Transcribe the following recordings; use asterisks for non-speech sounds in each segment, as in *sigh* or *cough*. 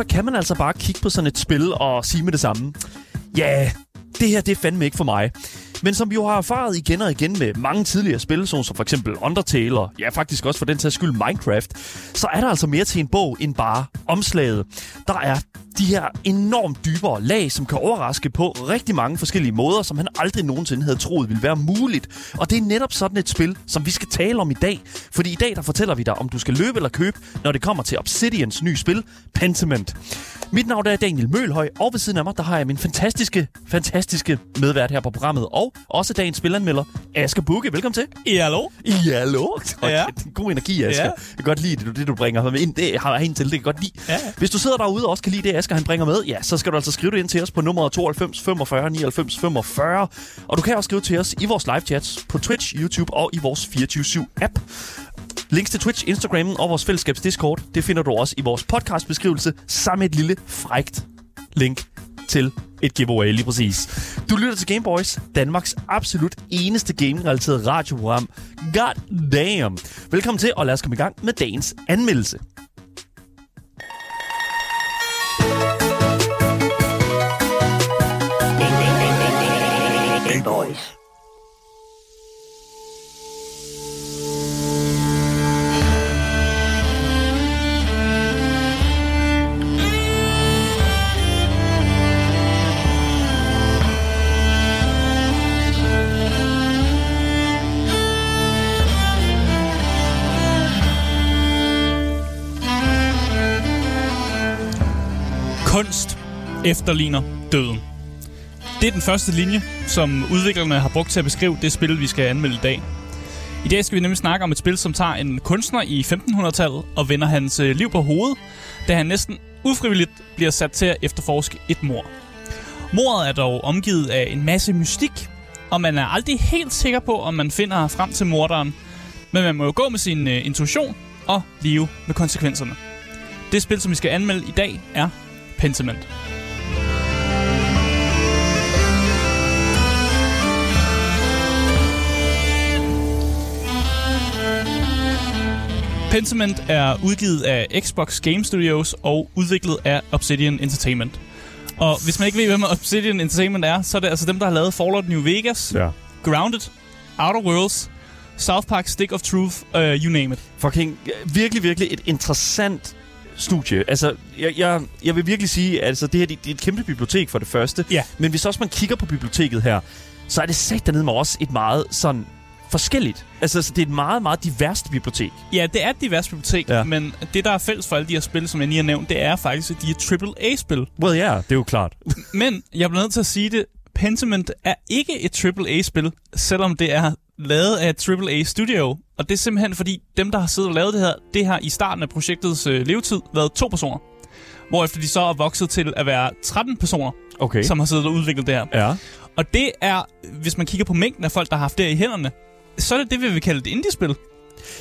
så kan man altså bare kigge på sådan et spil og sige med det samme. Ja, det her det er fandme ikke for mig. Men som vi jo har erfaret igen og igen med mange tidligere spil, som for eksempel Undertale og ja, faktisk også for den sags skyld Minecraft, så er der altså mere til en bog end bare omslaget. Der er de her enormt dybere lag, som kan overraske på rigtig mange forskellige måder, som han aldrig nogensinde havde troet ville være muligt. Og det er netop sådan et spil, som vi skal tale om i dag. Fordi i dag, der fortæller vi dig, om du skal løbe eller købe, når det kommer til Obsidians nye spil, Pentiment. Mit navn er Daniel Mølhøj, og ved siden af mig, der har jeg min fantastiske, fantastiske medvært her på programmet, og også dagens spilanmelder, Asger Bukke. Velkommen til. *laughs* Ja, hallo? Ja, hallo. Ja. God energi, Asger. Ja. Jeg kan godt lide det, du- det, du bringer med ind. Det har jeg ind til, det kan jeg godt lide. Ja. Hvis du sidder derude og også kan lide det, Asger han bringer med, ja, så skal du altså skrive det ind til os på nummeret 92 45 99 45. Og du kan også skrive til os i vores live chats på Twitch, YouTube og i vores 24-7-app. Links til Twitch, Instagram og vores fællesskabs Discord, det finder du også i vores podcastbeskrivelse, sammen med et lille frægt link til et giveaway lige præcis. Du lytter til Gameboys, Danmarks absolut eneste gaming-relateret radioprogram. God damn! Velkommen til, og lad os komme i gang med dagens anmeldelse. Gameboys. Efterligner døden. Det er den første linje, som udviklerne har brugt til at beskrive det spil, vi skal anmelde i dag. I dag skal vi nemlig snakke om et spil, som tager en kunstner i 1500-tallet og vender hans øh, liv på hovedet, da han næsten ufrivilligt bliver sat til at efterforske et mor. Mordet er dog omgivet af en masse mystik, og man er aldrig helt sikker på, om man finder frem til morderen. Men man må jo gå med sin øh, intuition og leve med konsekvenserne. Det spil, som vi skal anmelde i dag, er Pentiment. Pentiment er udgivet af Xbox Game Studios og udviklet af Obsidian Entertainment. Og hvis man ikke ved, hvem Obsidian Entertainment er, så er det altså dem, der har lavet Fallout New Vegas, Ja. Grounded, Outer Worlds, South Park Stick of Truth, uh, you name it. Fucking virkelig, virkelig et interessant studie. Altså, jeg, jeg, jeg vil virkelig sige, at altså, det her det, det er et kæmpe bibliotek for det første. Ja. Men hvis også man kigger på biblioteket her, så er det sagt dernede med også et meget sådan forskelligt. Altså, så det er et meget, meget diverst bibliotek. Ja, det er et divers bibliotek, ja. men det, der er fælles for alle de her spil, som jeg lige har nævnt, det er faktisk, at de er AAA-spil. Well, ja, yeah, det er jo klart. *laughs* Men jeg bliver nødt til at sige det, Pentiment er ikke et AAA-spil, selvom det er lavet af et AAA-studio. Og det er simpelthen fordi, dem, der har siddet og lavet det her, det har i starten af projektets øh, levetid været to personer. Hvorefter de så er vokset til at være 13 personer, Okay. som har siddet og udviklet det her. Ja. Og det er, hvis man kigger på mængden af folk, der har haft det i hænderne, så er det det, vi vil kalde et indie-spil.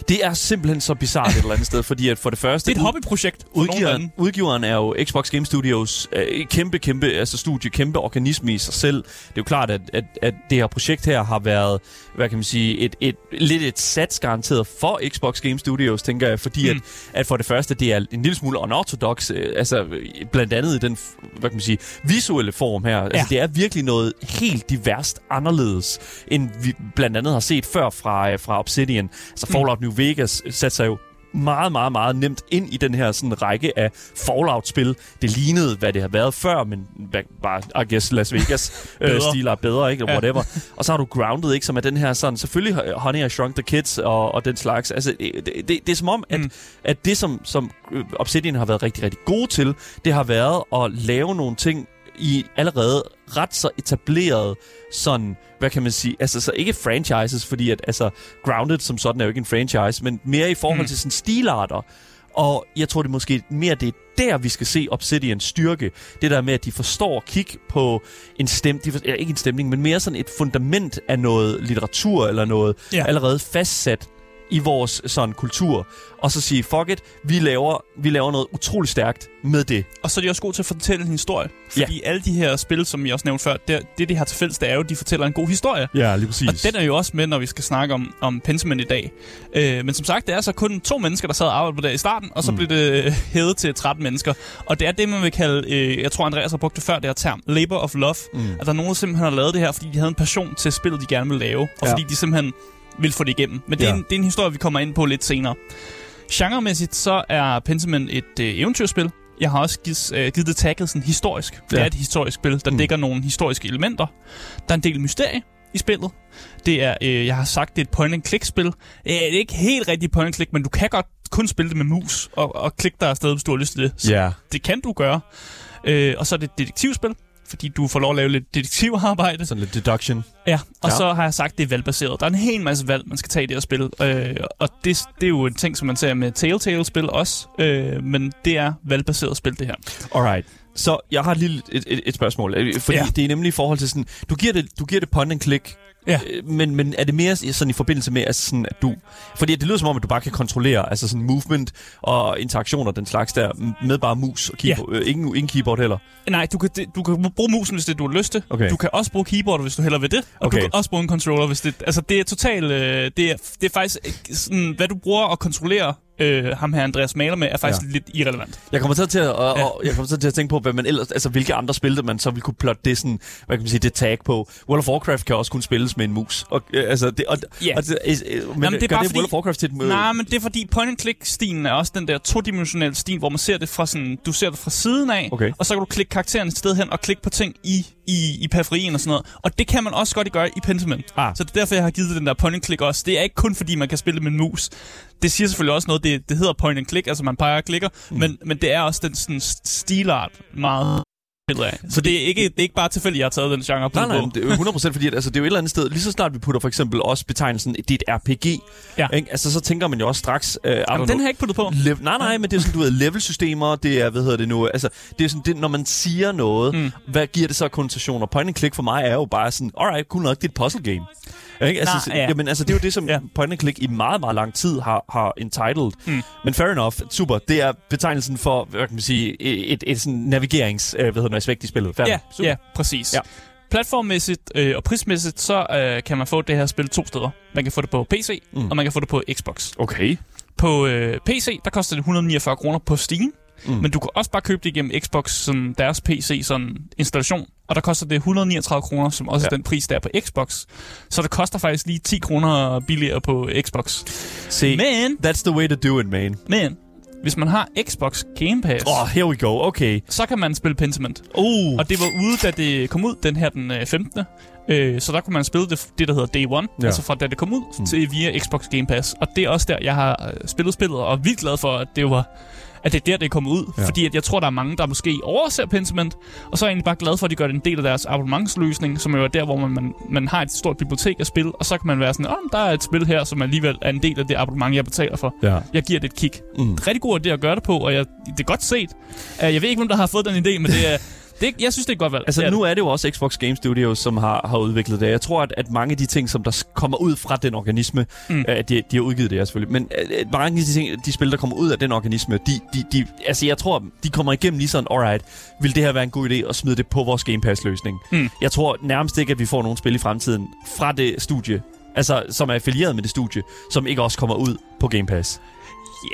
Det er simpelthen så bizart et eller andet sted, fordi at for det første... Det er et hobbyprojekt Udgiveren, udgiveren er jo Xbox Game Studios øh, kæmpe, kæmpe altså studie, kæmpe organisme i sig selv. Det er jo klart, at, at, at det her projekt her har været, hvad kan man sige, et, et, lidt et sats garanteret for Xbox Game Studios, tænker jeg, fordi mm. Mm. at, at for det første, det er en lille smule unorthodox, øh, altså øh, blandt andet i den, hvad kan man sige, visuelle form her. Altså Ja. det er virkelig noget helt diverst anderledes, end vi blandt andet har set før fra, øh, fra Obsidian. Altså Fallout New Vegas satte sig jo meget, meget, meget nemt ind i den her sådan række af Fallout-spil. Det lignede, hvad det har været før, men bare, I guess, Las Vegas *laughs* øh, Bedre. stil er bedre, ikke? Eller whatever. Og så har du Grounded, ikke? Som er den her sådan, selvfølgelig Honey, I Shrunk the Kids og, og den slags. Altså, det, det, det, det er som om, at, Mm. at det, som, som øh, Obsidian har været rigtig, rigtig gode til, det har været at lave nogle ting i allerede ret så etableret sådan, hvad kan man sige, altså så ikke franchises, fordi at altså Grounded som sådan er jo ikke en franchise, men mere i forhold Mm. til sådan stilarter. Og jeg tror det er måske mere det er der, vi skal se Obsidians styrke. Det der med, at de forstår at kigge på en stem, de for, ja, ikke en stemning, men mere sådan et fundament af noget litteratur eller noget Ja. allerede fastsat i vores sådan kultur, og så sige, fuck it, vi laver, vi laver noget utroligt stærkt med det. Og så er de også gode til at fortælle en historie. Fordi ja. alle de her spil, som jeg også nævnte før, det, det de har til fælles, det er jo, at de fortæller en god historie. Ja, lige præcis. Og den er jo også med, når vi skal snakke om, om Pentiment i dag. Øh, men som sagt, det er så kun to mennesker, der sad og arbejdede på det i starten, og så mm. blev det øh, hævet til 13 mennesker. Og det er det, man vil kalde, øh, jeg tror Andreas har brugt det før, det her term, labor of love. Mm. At der er nogen, der simpelthen har lavet det her, fordi de havde en passion til spillet, de gerne ville lave. Og ja. fordi de simpelthen vil få det igennem. Men det, ja. er en, det er en historie, vi kommer ind på lidt senere. Genremæssigt så er Pentiment et øh, eventyrspil. Jeg har også givet, øh, givet det tagget sådan historisk. Ja. Det er et historisk spil, der mm. dækker nogle historiske elementer. Der er en del mysterie i spillet. Det er, øh, jeg har sagt, det er et point-and-click-spil. Øh, det er ikke helt rigtigt point-and-click, men du kan godt kun spille det med mus og, og klikke dig afsted, hvis du har lyst til det. Så Ja. det kan du gøre. Øh, og så er det et detektivspil, fordi du får lov at lave lidt detektivarbejde. Sådan lidt deduction. Ja, og Ja. så har jeg sagt, det er valgbaseret. Der er en hel masse valg, man skal tage i det her spil. Øh, og det, det er jo en ting, som man ser med Telltale-spil også. Øh, men det er valgbaseret spil, det her. Alright. Så jeg har lige et, et, et spørgsmål. Øh, Fordi. Ja. det er nemlig i forhold til sådan... Du giver det, du giver det point and click. Ja. øh, Men, men er det mere sådan i forbindelse med, altså sådan, at du... Fordi det lyder som om, at du bare kan kontrollere altså sådan movement og interaktioner, den slags der, med bare mus og keyboard. Øh, ingen, ingen keyboard heller. Nej, du kan, du kan bruge musen, hvis det du har lyst til. Okay. Du kan også bruge keyboard, hvis du hellere vil det. Og Okay. du kan også bruge en controller, hvis det... Altså, det er totalt... Øh, det, er, det er faktisk... øh, Sådan, hvad du bruger at kontrollere øh, ham her Andreas Maler med, er faktisk Ja. lidt irrelevant. Jeg kommer til at, til at, og, Ja. og, jeg kommer til at tænke på, hvad man ellers, altså, hvilke andre spil, der man så ville kunne plotte det, sådan, hvad kan man sige, det tag på. World of Warcraft kan også kun spilles med en mus. Og, øh, altså, det, og, Ja. og øh, øh, men, Jamen, det er gør bare det fordi- World of Warcraft til et... øh, Nej, men det er fordi point-and-click-stilen er også den der todimensionelle stil, hvor man ser det fra sådan, du ser det fra siden af, Okay. og så kan du klikke karakteren et sted hen og klikke på ting i, i, i periferien og sådan noget. Og det kan man også godt gøre i Pentiment. Ah. Så det er derfor, jeg har givet den der point-and-click også. Det er ikke kun fordi, man kan spille med en mus. Det siger selvfølgelig også noget, det, det hedder point-and-click, altså man peger og klikker, mm. men, men det er også den sådan, stilart meget af. Så det er ikke, det er ikke bare tilfældigt, jeg har taget den genre på. Nej, nej, det er jo 100% fordi, at, altså, det er jo et eller andet sted, lige så snart vi putter for eksempel også betegnelsen, det er et RPG, Ja. ikke? Altså, så tænker man jo også straks... Øh, Jamen, den har jeg ikke puttet på. Level, nej, nej, men det er sådan, du ved, levelsystemer, det er, hvad hedder det nu, altså, det er sådan, det, når man siger noget, mm. hvad giver det så konnotationer? Point and click for mig er jo bare sådan, alright, cool nok, det er et puzzle game. Ikke? Altså, Nej, ja. jamen, altså, det er jo det, som ja. Point and click i meget, meget lang tid har, har entitled. Mm. Men fair enough, super, det er betegnelsen for, hvad kan man sige, et, et, et sådan navigerings, øh, hvad hedder det, aspekt i spillet. Fair Ja. Super. ja, præcis. Ja. Platformmæssigt øh, og prismæssigt, så øh, kan man få det her spil to steder. Man kan få det på PC, mm. og man kan få det på Xbox. Okay. På øh, PC, der koster det 149 kroner på Steam. Mm. Men du kan også bare købe det igennem Xbox, sådan deres PC sådan installation. Og der koster det 139 kroner, som også ja. Er den pris, der er på Xbox. Så det koster faktisk lige 10 kroner billigere på Xbox. Se, Men, that's the way to do it, man. men, hvis man har Xbox Game Pass, Oh, here we go. Okay. så kan man spille Pentiment. Uh. Og det var ude, da det kom ud, den her den øh, 15. Øh, så der kunne man spille det, det der hedder Day One, Ja. ja. altså fra da det kom ud, Mm. til via Xbox Game Pass. Og det er også der, jeg har øh, spillet spillet, og er vildt glad for, at det var at det er der, det er kommet ud. Ja. Fordi at jeg tror, der er mange, der måske overser Pentiment, og så er jeg egentlig bare glad for, at de gør det en del af deres abonnementsløsning, som jo er der, hvor man, man, man har et stort bibliotek at spille, og så kan man være sådan, åh, der er et spil her, som alligevel er en del af det abonnement, jeg betaler for. Ja. Jeg giver det et kig. Mm. Rigtig god idé at gøre det på, og jeg, det er godt set. Uh, jeg ved ikke, hvem der har fået den idé, men det er, *laughs* det, jeg synes, det er et godt valg. Altså Det nu er det jo også Xbox Game Studios, som har, har udviklet det. Jeg tror, at, at mange af de ting, som der kommer ud fra den organisme, mm. Øh, de, de har udgivet det her selvfølgelig, men øh, mange af de, ting, de spil, der kommer ud af den organisme, de, de, de, altså jeg tror, de kommer igennem lige sådan, alright, vil det her være en god idé at smide det på vores Game Pass-løsning? Mm. Jeg tror nærmest ikke, at vi får nogle spil i fremtiden fra det studie, altså som er affilieret med det studie, som ikke også kommer ud på Game Pass.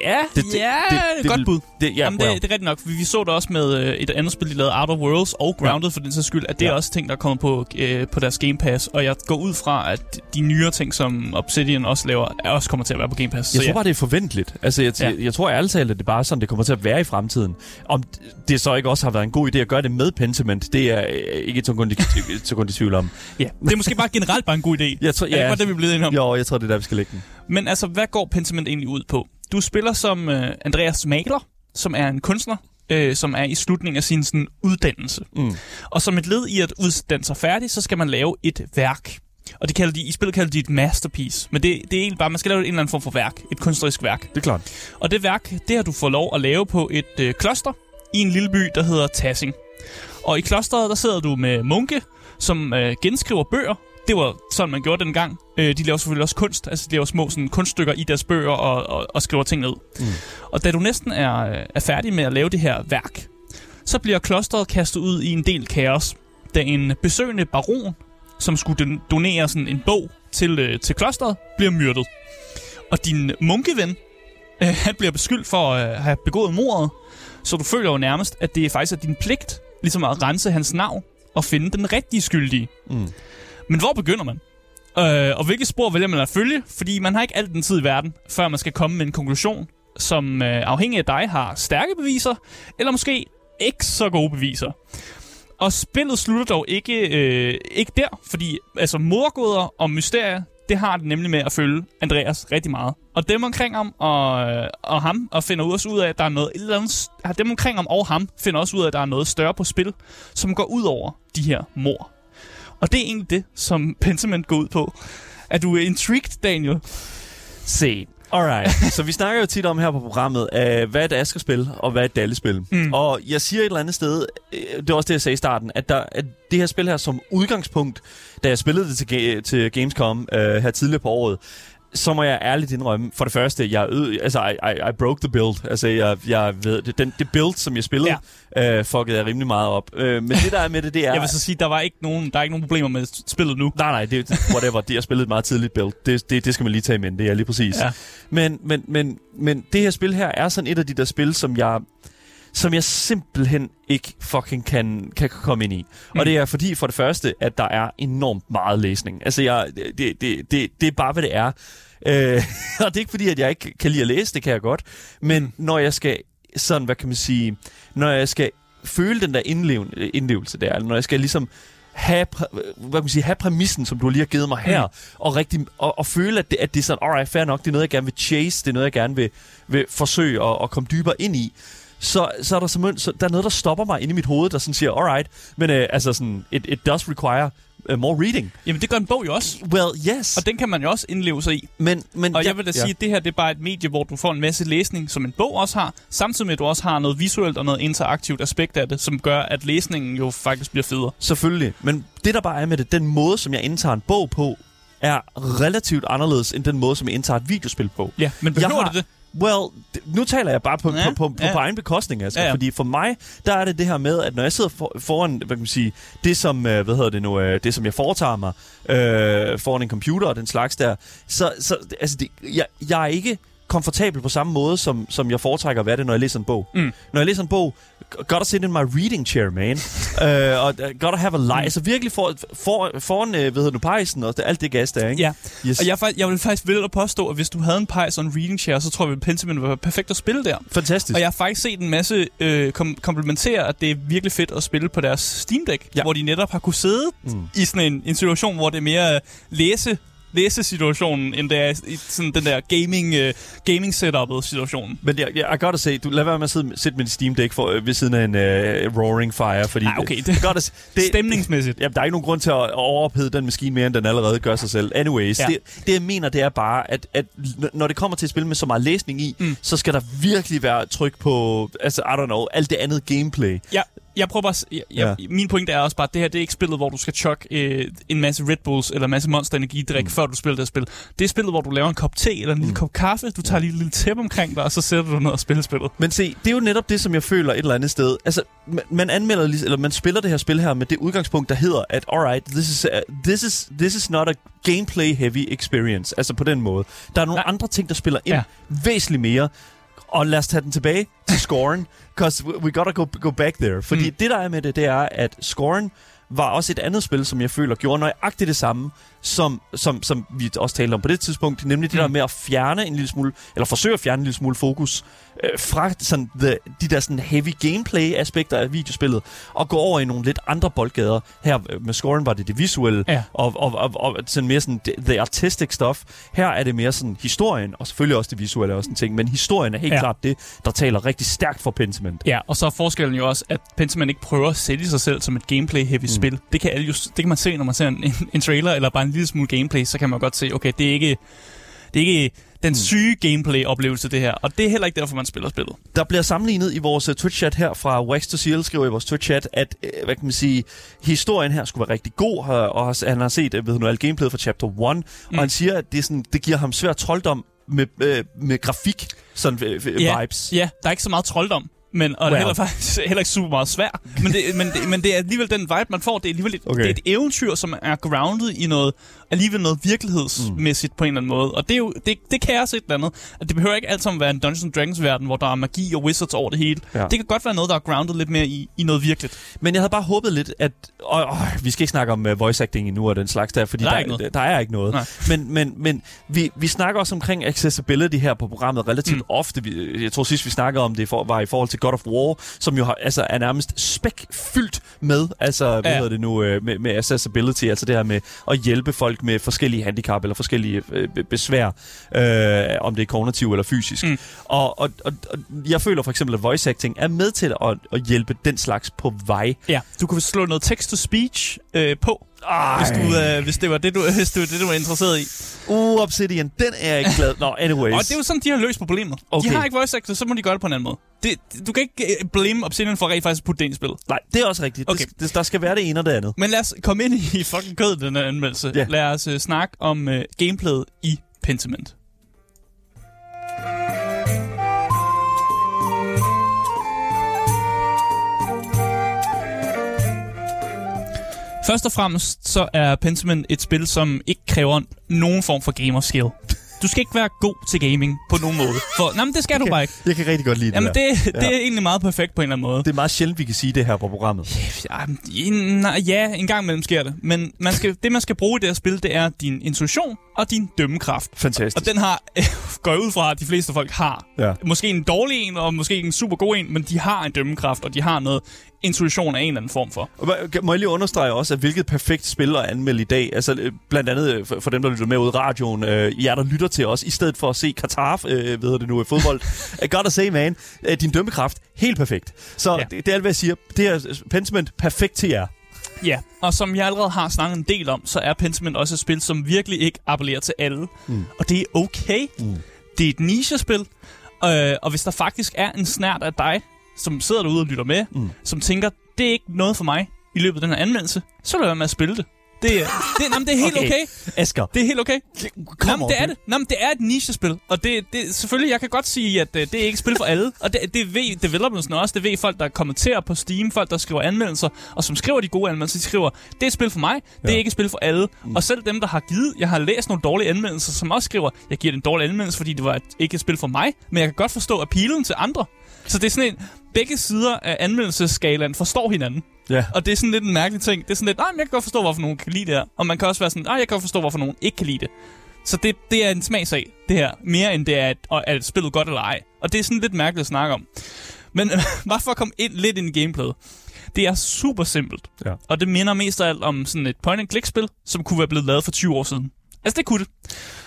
Ja, Det- det, ja, det- det, godt vil- bud. Det, ja, Jamen, det, det er rigtigt nok. Vi, vi så det også med øh, et andet spil, de lavede, Out of Worlds og Grounded, ja. for den sags skyld, at det Ja. er også ting, der kommer på, øh, på deres Game Pass. Og jeg går ud fra, at de nyere ting, som Obsidian også laver, er også kommer til at være på Game Pass. Jeg så tror ja. bare, det er forventeligt. Altså, jeg, ja. Ja. jeg, jeg tror ærligt talt, at det er bare sådan, det kommer til at være i fremtiden. Om det så ikke også har været en god idé at gøre det med Pentiment, det er øh, ikke et sekund i, *laughs* tvivl om. ja. Det er måske bare generelt bare en god idé. Jeg tror, Er det ikke bare det, vi er blevet enige om? Jo, jeg tror, det er der, vi skal lægge den. Men altså, hvad går Pentiment egentlig ud på? Du spiller som øh, Andreas Magler, som er en kunstner, øh, som er i slutningen af sin sådan, uddannelse. Mm. Og som et led i at uddanne sig færdig, så skal man lave et værk. Og det kalder de, i spillet kalder de et masterpiece. Men det, det er egentlig bare, man skal lave en eller anden form for værk. Et kunstnerisk værk. Det er klart. Og det værk, det har du fået lov at lave på et øh, kloster i en lille by, der hedder Tassing. Og i klosteret, der sidder du med munke, som øh, genskriver bøger. Det var sådan, man gjorde dengang. Øh, de laver selvfølgelig også kunst. Altså, de laver små sådan, kunststykker i deres bøger og, og, og skriver ting ned. Mm. Og da du næsten er, er færdig med at lave det her værk, så bliver klosteret kastet ud i en del kaos, da en besøgende baron, som skulle donere sådan en bog til, øh, til klosteret, bliver myrdet. Og din munkeven, *laughs* øh, han bliver beskyldt for at øh, have begået mordet, så du føler jo nærmest, at det faktisk er din pligt ligesom at rense hans navn og finde den rigtige skyldige. Mm. Men hvor begynder man? Øh, og hvilke spor vælger man at følge? Fordi man har ikke alt den tid i verden, før man skal komme med en konklusion, som øh, afhængig af dig har stærke beviser, eller måske ikke så gode beviser. Og spillet slutter dog ikke, øh, ikke der, fordi altså morgåder og mysterier, det har det nemlig med at følge Andreas rigtig meget. Og dem omkring ham og, øh, og ham, og finder også ud af, at der er noget, et eller andet, dem omkring ham og ham, finder også ud af, at der er noget større på spil, som går ud over de her mor. Og det er egentlig det, som Pentiment går ud på. Er du intrigued, Daniel? Se, Alright. *laughs* så vi snakker jo tit om her på programmet, uh, hvad er et Asger-spil, og hvad er et Dalle-spil. Mm. Og jeg siger et eller andet sted, øh, det er også det, jeg sagde i starten, at, der, at det her spil her som udgangspunkt, da jeg spillede det til, til Gamescom uh, her tidligere på året, så må jeg ærligt indrømme, for det første, jeg ød, altså, I, I, I broke the build. Altså, jeg, jeg ved, det, den, det build, som jeg spillede, ja. øh, fuckede jeg rimelig meget op. Øh, men det, der er med det, det er... jeg vil så sige, der var ikke nogen, der er ikke nogen problemer med spillet nu. Nej, nej, det whatever. det, jeg spillede et meget tidligt build. Det, det, det skal man lige tage med, det er lige præcis. Ja. Men, men, men, men det her spil her er sådan et af de der spil, som jeg som jeg simpelthen ikke fucking kan, kan komme ind i. Mm. Og det er fordi, for det første, at der er enormt meget læsning. Altså, jeg, det, det, det, det er bare, hvad det er. Øh, *laughs* og det er ikke fordi, at jeg ikke kan lide at læse, det kan jeg godt. Men mm. når jeg skal, sådan, hvad kan man sige, når jeg skal føle den der indlevelse der, eller når jeg skal ligesom have, hvad kan man sige, have præmissen, som du lige har givet mig her, mm. og, rigtig, og, og føle, at det, at det er sådan, alright, fair nok, det er noget, jeg gerne vil chase, det er noget, jeg gerne vil, vil forsøge at, at komme dybere ind i, så, så er der simpelthen, så der er noget, der stopper mig inde i mit hoved, der sådan siger, alright, men uh, altså sådan, it, it does require uh, more reading. Jamen, det gør en bog jo også. Well, yes. Og den kan man jo også indleve sig i. Men, men, og jeg vil da ja. sige, at det her det er bare et medie, hvor du får en masse læsning, som en bog også har, samtidig med, at du også har noget visuelt og noget interaktivt aspekt af det, som gør, at læsningen jo faktisk bliver federe. Selvfølgelig. Men det, der bare er med det, den måde, som jeg indtager en bog på, er relativt anderledes end den måde, som jeg indtager et videospil på. Ja, men behøver har, det det? Well, nu taler jeg bare på, ja, på, på, på, ja. på egen bekostning, altså. Ja, ja. Fordi for mig, der er det det her med, at når jeg sidder for, foran, hvad kan man sige, det som, øh, hvad hedder det nu, øh, det som jeg foretager mig, øh, foran en computer og den slags der, så, så altså, det, jeg, jeg er ikke komfortabel på samme måde, som, som jeg foretrækker at være det, når jeg læser en bog. Mm. Når jeg læser en bog, gotta sit in my reading chair, man. uh, *laughs* og uh, gotta have a life. Mm. Altså virkelig for, for, foran, uh, hvad hedder du, pejsen og alt det gas der, ikke? Ja, yes. og jeg, jeg vil faktisk vælge at påstå, at hvis du havde en pejs og en reading chair, så tror jeg, at Pentiment var perfekt at spille der. Fantastisk. Og jeg har faktisk set en masse øh, kom- komplementere, at det er virkelig fedt at spille på deres Steam Deck, ja. hvor de netop har kunne sidde mm. i sådan en, en situation, hvor det er mere læse læsesituationen, end det er i sådan den der gaming, uh, gaming setupet situation. Men jeg, jeg, jeg godt at se, du lad være med at sidde, med en Steam Deck for, øh, ved siden af en uh, Roaring Fire, fordi... Ah, okay, det, det, godt at, det, stemningsmæssigt. Ja, der er ikke nogen grund til at overophede den maskine mere, end den allerede gør sig selv. Anyways, ja. det, det jeg mener, det er bare, at, at når det kommer til at spille med så meget læsning i, mm. så skal der virkelig være tryk på, altså, I don't know, alt det andet gameplay. Ja, jeg prøver bare... Jeg, ja. Min point er også bare, at det her det er ikke spillet, hvor du skal chuck øh, en masse Red Bulls eller en masse Monster Energi drik, mm. før du spiller det spil. Det er spillet, hvor du laver en kop te eller en mm. lille kop kaffe, du tager lige et lille tæppe omkring dig, og så sætter du ned og spiller spillet. Men se, det er jo netop det, som jeg føler et eller andet sted. Altså, man anmelder eller man spiller det her spil her med det udgangspunkt, der hedder, at alright, this is, uh, this is, this is not a gameplay heavy experience. Altså på den måde. Der er nogle Nej. andre ting, der spiller ind ja. væsentligt mere. Og lad os tage den tilbage til scoren, because we gotta go, go back there. Fordi mm. det, der er med det, det er, at scoren var også et andet spil, som jeg føler gjorde nøjagtigt det samme, som, som, som vi også talte om på det tidspunkt, nemlig det mm. der med at fjerne en lille smule, eller forsøge at fjerne en lille smule fokus øh, fra sådan the, de der sådan heavy gameplay-aspekter af videospillet, og gå over i nogle lidt andre boldgader. Her øh, med scoren var det det visuelle, ja. og, og, og, og sådan mere sådan the artistic stuff. Her er det mere sådan historien, og selvfølgelig også det visuelle også en ting, men historien er helt ja. klart det, der taler rigtig stærkt for Pentiment. Ja, og så er forskellen jo også, at Pentiment ikke prøver at sælge sig selv som et gameplay-heavy mm. spil. Det kan, alle jo, det kan man se, når man ser en, en trailer, eller bare en lille smule gameplay, så kan man godt se, okay, det er ikke det er ikke den syge gameplay-oplevelse, det her. Og det er heller ikke derfor, man spiller spillet. Der bliver sammenlignet i vores uh, Twitch-chat her fra Wax to Seal, skriver i vores Twitch-chat, at uh, hvad kan man sige, historien her skulle være rigtig god, og, han har set uh, ved nu, alt gameplayet fra Chapter 1, mm. og han siger, at det, er sådan, det giver ham svær trolddom med, øh, med grafik, sådan øh, vibes. Ja, der er ikke så meget trolddom. Men, og well. det er heller, faktisk *laughs* heller ikke super meget svært. Men det, men, det, men det er alligevel den vibe, man får. Det er alligevel et, Okay. det er et eventyr, som er grounded i noget, alligevel noget virkelighedsmæssigt mm. på en eller anden måde. Og det, er jo, det, det kan også et eller andet. At det behøver ikke altid at være en Dungeons Dragons verden, hvor der er magi og wizards over det hele. Ja. Det kan godt være noget, der er grounded lidt mere i, i noget virkeligt. Men jeg havde bare håbet lidt, at... Og, og, vi skal ikke snakke om uh, voice acting endnu og den slags der, fordi Der der, er ikke der, noget. der er ikke noget. Nej. Men, men, men vi, vi snakker også omkring accessibility her på programmet relativt mm. ofte. Vi, jeg tror sidst, vi snakkede om det, for, var i forhold til God of War, som jo har, altså, er nærmest spækfyldt med, altså, hvad Ja. hedder det nu, øh, med, med accessibility, altså det her med at hjælpe folk med forskellige handicap eller forskellige øh, be- besvær, øh, om det er kognitiv eller fysisk. Mm. Og, og, og, og jeg føler for eksempel, at voice acting er med til at, at hjælpe den slags på vej. Ja, du kan slå noget text-to-speech øh, på, Ej. hvis, du, øh, hvis, det var det, du, *laughs* hvis det var det, du var interesseret i. Uh, Obsidian, den er jeg ikke glad. Nå, anyways. Og det er jo sådan, de har løst problemet. Okay. De har ikke voice actor, så må de gøre det på en anden måde. Det, du kan ikke øh, blame Obsidian for rent faktisk at putte det ind i spillet. Nej, det er også rigtigt. Okay. Det, det, der skal være det ene og det andet. Men lad os komme ind i *laughs* fucking kødet, den her anmeldelse. Ja. Lad os uh, snakke om uh, gameplayet i Pentiment. Først og fremmest så er Pentiment et spil, som ikke kræver nogen form for gamer skill. Du skal ikke være god til gaming på nogen måde. For, nej, men det skal du bare ikke. Jeg kan rigtig godt lide Jamen, det det, det er egentlig meget perfekt på en eller anden måde. Det er meget sjældent, vi kan sige det her på programmet. I- nej, ja, en gang imellem sker det. Men man skal, det, man skal bruge i det her spil, det er din intuition og din dømmekraft. Fantastisk. Og den har, *laughs* går jeg ud fra, at de fleste folk har. Ja. Måske en dårlig en, og måske en super god en, men de har en dømmekraft, og de har noget intuition af en eller anden form for. Må jeg lige understrege også, at hvilket perfekt spil at anmelde i dag. Altså øh, blandt andet øh, for, dem, der lytter med ud i radioen. Øh, jer, der lytter til os, i stedet for at se Katar, øh, ved det nu, i fodbold. I gotta say, man, øh, din dømmekraft, helt perfekt. Så ja. Det, det er alt, hvad jeg siger. Det er øh, Pentiment perfekt til jer. Ja, og som jeg allerede har snakket en del om, så er Pentiment også et spil, som virkelig ikke appellerer til alle. Mm. Og det er okay. Mm. Det er et nichespil, øh, og hvis der faktisk er en snært af dig, som sidder derude og lytter med, mm. som tænker, det er ikke noget for mig i løbet af den her anmeldelse, så lad være med at spille det. Det er, det, jamen, det er helt okay. okay. Asger, Det er helt okay. kom Jamen, det er det. Jamen, det er et nichespil. Og det, det, selvfølgelig, jeg kan godt sige, at øh, det er ikke et spil for alle. Og det, det ved developers også. Det ved folk, der kommenterer på Steam. Folk, der skriver anmeldelser. Og som skriver de gode anmeldelser, de skriver, det er et spil for mig. Det er Ja. ikke et spil for alle. Mm. Og selv dem, der har givet... Jeg har læst nogle dårlige anmeldelser, som også skriver, jeg giver det en dårlig anmeldelse, fordi det var et, ikke et spil for mig. Men jeg kan godt forstå appealen til andre. Så det er sådan en... Begge sider af anmeldelsesskalaen forstår hinanden. Ja. Og det er sådan lidt en mærkelig ting. Det er sådan lidt, nej, jeg kan godt forstå, hvorfor nogen kan lide det her. Og man kan også være sådan, nej, jeg kan godt forstå, hvorfor nogen ikke kan lide det. Så det, det er en smagsag, det her. Mere end det er, at, er spillet godt eller ej. Og det er sådan lidt mærkeligt at snakke om. Men *laughs* bare for at komme ind, lidt ind i gameplayet. Det er super simpelt. Ja. Og det minder mest af alt om sådan et point-and-click-spil, som kunne være blevet lavet for 20 år siden. Altså, det kunne det.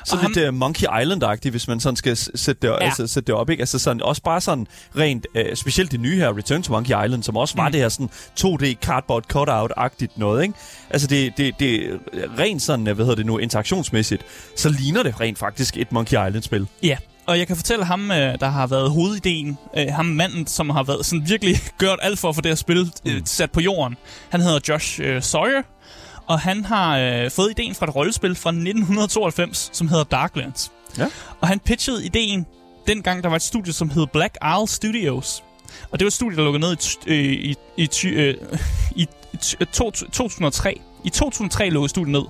Så Og lidt ham... Monkey Island-agtigt, hvis man sådan skal sætte det, ja. Altså, sætte det op, ikke? Altså sådan, også bare sådan rent, øh, specielt det nye her, Return to Monkey Island, som også var Mm. det her sådan 2D cardboard cutout-agtigt noget, ikke? Altså det, det, det rent sådan, øh, hvad hedder det nu, interaktionsmæssigt, så ligner det rent faktisk et Monkey Island-spil. Ja, og jeg kan fortælle ham, øh, der har været hovedideen, øh, ham manden, som har været sådan virkelig *laughs* gjort alt for at få det her spil øh, sat på jorden. Han hedder Josh øh, Sawyer, og han har øh, fået ideen fra et rollespil fra 1992, som hedder Darklands. Ja. Og han pitchede ideen, dengang der var et studie, som hed Black Isle Studios. Og det var et studie, der lukkede ned i, øh, i, i, øh, i øh, to- 2003. I 2003 lukkede studiet ned.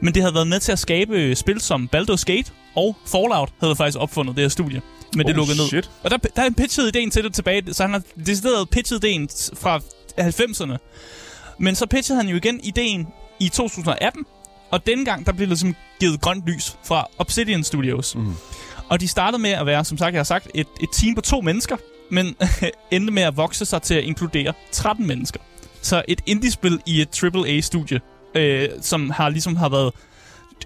Men det havde været med til at skabe spil som Baldur's Gate og Fallout havde faktisk opfundet det her studie. Men det Oh, lukkede ned. shit. Og der, der har han pitchet ideen til det tilbage, så han har decideret pitchet ideen fra 90'erne. Men så pitchede han jo igen ideen i 2018, og denne gang der blev der ligesom givet grønt lys fra Obsidian Studios. Mhm. Og de startede med at være, som sagt jeg har sagt, et, et team på to mennesker, men *laughs* endte med at vokse sig til at inkludere 13 mennesker. Så et indie-spil i et AAA-studie, øh, som har ligesom har været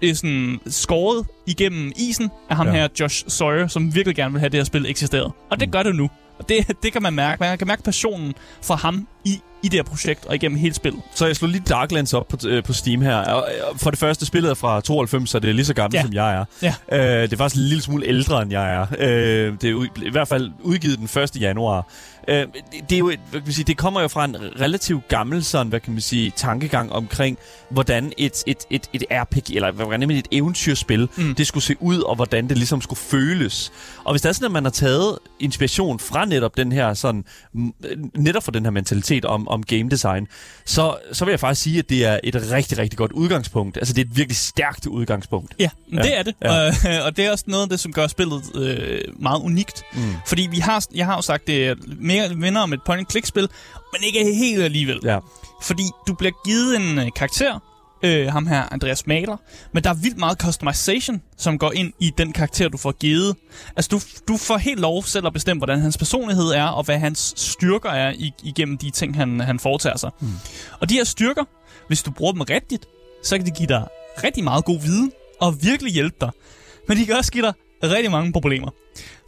øh, sådan skåret igennem isen af ham ja. her, Josh Sawyer, som virkelig gerne vil have det her spil eksisteret. Og det Mm. gør det nu. Og det, det kan man mærke. Man kan mærke passionen fra ham i i det her projekt og igennem hele spillet. Så jeg slog lige Darklands op på, øh, på Steam her. Og, øh, for det første, spillet er fra 92, så det er lige så gammelt, Ja. som jeg er. Ja. Øh, det er faktisk en lille smule ældre, end jeg er. Øh, det er i hvert fald udgivet den 1. januar. Øh, det, det, er jo, et- hvad kan man sige, det kommer jo fra en relativt gammel sådan, hvad kan man sige, tankegang omkring, hvordan et, et, et, et RPG, eller hvordan et eventyrspil, Mm. det skulle se ud, og hvordan det ligesom skulle føles. Og hvis det er sådan, at man har taget inspiration fra netop den her sådan, netop fra den her mentalitet om, om game design, så, så vil jeg faktisk sige, at det er et rigtig, rigtig godt udgangspunkt. Altså, det er et virkelig stærkt udgangspunkt. Ja, ja. Det er det. Ja. Ja. Og, *laughs* og det er også noget af det, som gør spillet øh, meget unikt. Mm. Fordi vi har, jeg har jo sagt, det er mere minder om et point-and-click-spil, men ikke helt alligevel. Ja. Fordi du bliver givet en øh, karakter, øh, ham her, Andreas Maler, men der er vildt meget customization, som går ind i den karakter, du får givet. Altså, du, du får helt lov selv at bestemme, hvordan hans personlighed er, og hvad hans styrker er igennem de ting, han, han foretager sig. Mm. Og de her styrker, hvis du bruger dem rigtigt, så kan de give dig rigtig meget god viden, og virkelig hjælpe dig. Men de kan også give dig rigtig mange problemer.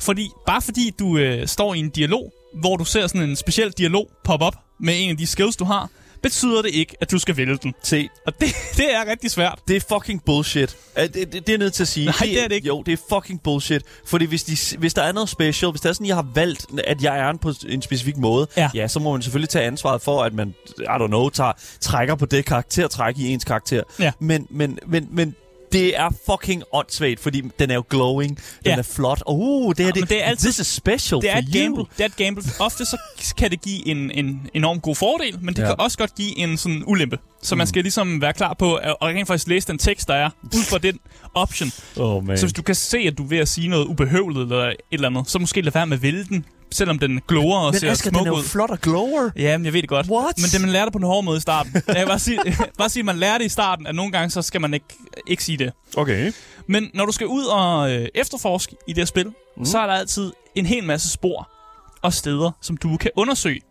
Fordi, bare fordi du øh, står i en dialog, hvor du ser sådan en speciel dialog pop op med en af de skills, du har, betyder det ikke, at du skal vælge den. Se, Og det, *laughs* det er rigtig svært. det er fucking bullshit. Uh, det, det, det er nødt til at sige. Nej, det er det ikke. Jo, det er fucking bullshit. Fordi hvis, de, hvis der er noget special, hvis det er sådan, jeg har valgt, at jeg er en på en specifik måde, Ja. ja så må man selvfølgelig tage ansvaret for, at man, I don't know, tager, trækker på det karaktertræk i ens karakter. Ja. Men, men, men, men det er fucking åndssvagt, fordi den er jo glowing, den Ja. er flot. Uh, det, her, men det, det er altid- this is special Det er for et you. gamble. Det er et gamble. Ofte så kan det give en, en enorm god fordel, men det Ja. kan også godt give en sådan ulempe. Så man skal ligesom være klar på at, at rent faktisk læse den tekst, der er, ud fra den option. Oh, man. Så hvis du kan se, at du er ved at sige noget ubehøvlet eller et eller andet, så måske lade være med at vælge den, selvom den glower og men ser Asger, den smuk er jo ud. flot og glower. Ja, men jeg ved det godt. What? Men det, man lærer det på en hård måde i starten. *laughs* Jeg kan bare sige, *laughs* bare sige, at man lærer det i starten, at nogle gange, så skal man ikke, ikke sige det. Okay. Men når du skal ud og øh, efterforske i det her spil, mm. så er der altid en hel masse spor og steder, som du kan undersøge.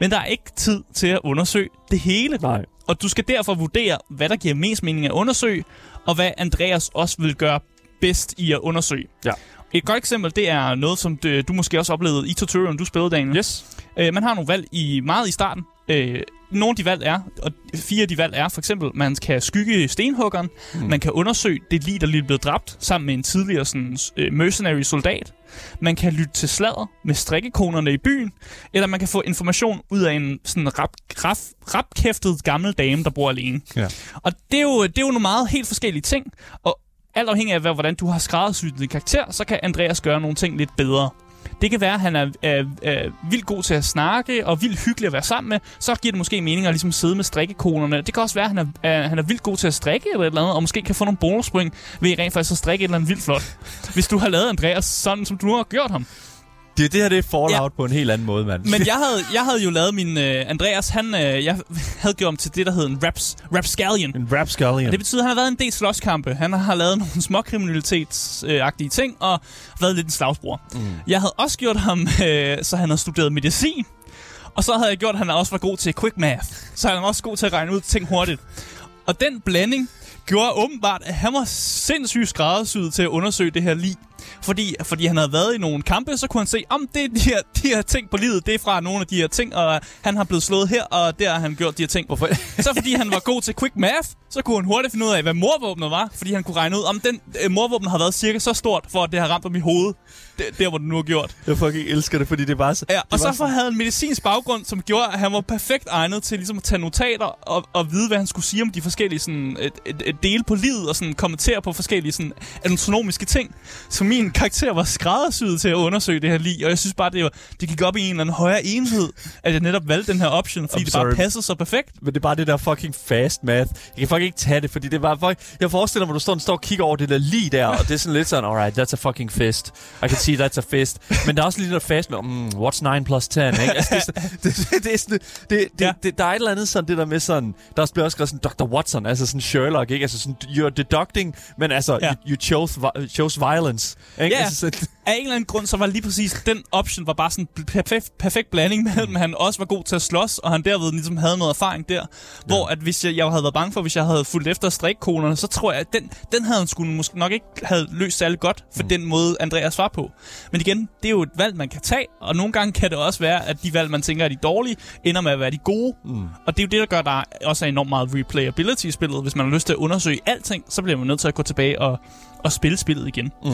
Men der er ikke tid til at undersøge det hele. Nej. Og du skal derfor vurdere, hvad der giver mest mening at undersøge, og hvad Andreas også vil gøre bedst i at undersøge. Ja. Et godt eksempel, det er noget, som du, måske også oplevede i tutorialen, du spillede, Daniel. Yes. Øh, man har nogle valg i meget i starten. Øh, nogle af de valg er, og fire af de valg er, for eksempel, man kan skygge stenhuggeren, mm. man kan undersøge det lige, der lige blevet dræbt, sammen med en tidligere sådan, øh, mercenary soldat. Man kan lytte til sladder med strikkekonerne i byen, eller man kan få information ud af en sådan rap, rap, rapkæftet gammel dame, der bor alene. Ja. Og det er, jo, det er jo nogle meget helt forskellige ting, og alt afhængig af, hvad- hvordan du har skræddersyet din karakter, så kan Andreas gøre nogle ting lidt bedre. Det kan være, at han er, er, er vildt god til at snakke, og vildt hyggelig at være sammen med. Så giver det måske mening at ligesom sidde med strikkekonerne. Det kan også være, at han er, er, han er vildt god til at strikke eller et eller andet, og måske kan få nogle bonuspoint ved rent faktisk at strikke et eller andet vildt flot. Hvis du har lavet Andreas sådan, som du nu har gjort ham. Det, det her det er Fallout Ja. på en helt anden måde, mand. Men jeg havde, jeg havde jo lavet min... Øh, Andreas, han, øh, jeg havde gjort ham til det, der hedder en raps, rapscallion. En rapscallion. Og det betyder, at han har været en del slåskampe. Han har lavet nogle småkriminalitetsagtige ting, og været lidt en slagsbror. Mm. Jeg havde også gjort ham, øh, så han havde studeret medicin. Og så havde jeg gjort, at han også var god til quick math. Så han var også god til at regne ud ting hurtigt. Og den blanding gjorde åbenbart, at han var sindssygt skræddersyet til at undersøge det her lig. Fordi, fordi han havde været i nogle kampe, så kunne han se, om det er de her, de her ting på livet, det er fra nogle af de her ting, og han har blevet slået her, og der har han gjort de her ting. Hvorfor? *laughs* Så fordi han var god til quick math, så kunne han hurtigt finde ud af, hvad morvåbnet var. Fordi han kunne regne ud, om den øh, morvåben har været cirka så stort, for at det har ramt ham i hovedet. Der, der hvor det nu har gjort. Jeg fucking elsker det, fordi det er bare så... Ja, og så var for havde han en medicinsk baggrund, som gjorde, at han var perfekt egnet til ligesom at tage notater og, og vide, hvad han skulle sige om de forskellige sådan, et, et, et dele på livet og sådan, kommentere på forskellige sådan, anatomiske ting. Så min karakter var skræddersyet til at undersøge det her lige, og jeg synes bare, det, var, det gik op i en eller anden højere enhed, at jeg netop valgte den her option, fordi I'm det bare sorry. passede så perfekt. Men det er bare det der fucking fast math. Jeg kan fucking ikke tage det, fordi det bare fucking... Jeg forestiller mig, at du står, og står og kigger over det der lige der, og det er sådan lidt sådan, alright, that's a fucking fist. I can see that's a fist. Men der er også lige der fast med, mm, what's 9 plus 10, ikke? Altså, det, er *laughs* det, det, det, er sådan, det, det, Ja. det, der er et eller andet sådan, det der med sådan... Der bliver også skrevet sådan Dr. Watson, altså sådan Sherlock, ikke? Altså sådan, you're deducting, men altså, Ja. you, you chose, chose violence, ikke? Ja. Altså sådan, af en eller anden grund, så var lige præcis den option var bare sådan en perfekt, perfekt blanding mellem, at han også var god til at slås, og han derved ligesom havde noget erfaring der. Hvor at hvis jeg, jeg havde været bange for, hvis jeg havde fulgt efter strikkonerne, så tror jeg, at den, den havde han skulle måske nok ikke have løst særlig godt, for mm. den måde Andreas var på. Men igen, det er jo et valg, man kan tage, og nogle gange kan det også være, at de valg, man tænker er de dårlige, ender med at være de gode. Mm. Og det er jo det, der gør, der også er enormt meget replayability i spillet. Hvis man har lyst til at undersøge alting, så bliver man nødt til at gå tilbage og, og spille spillet igen. Mm.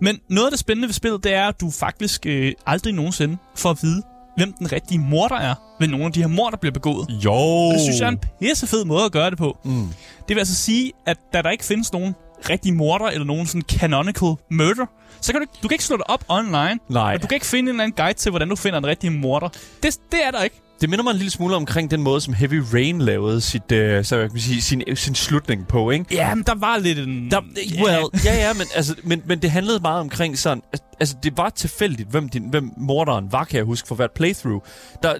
Men noget af det spændende ved spillet, det er, at du faktisk øh, aldrig nogensinde får at vide, hvem den rigtige morder er, ved nogle af de her mord, der bliver begået. Jo! Og det synes jeg er en pissefed måde at gøre det på. Mm. Det vil altså sige, at da der ikke findes nogen rigtig morder, eller nogen sådan canonical murder, så kan du, du kan ikke slå det op online. Nej. Og du kan ikke finde en eller anden guide til, hvordan du finder en rigtig morder. Det, det er der ikke. Det minder mig en lille smule omkring den måde, som Heavy Rain lavede sit, uh, så jeg kan sige, sin, sin slutning på, ikke? Ja, men der var lidt en... Der, well, ja, ja, men, altså, men, men det handlede meget omkring sådan... Altså, det var tilfældigt, hvem, din, hvem morderen var, kan jeg huske, for hvert playthrough. Der,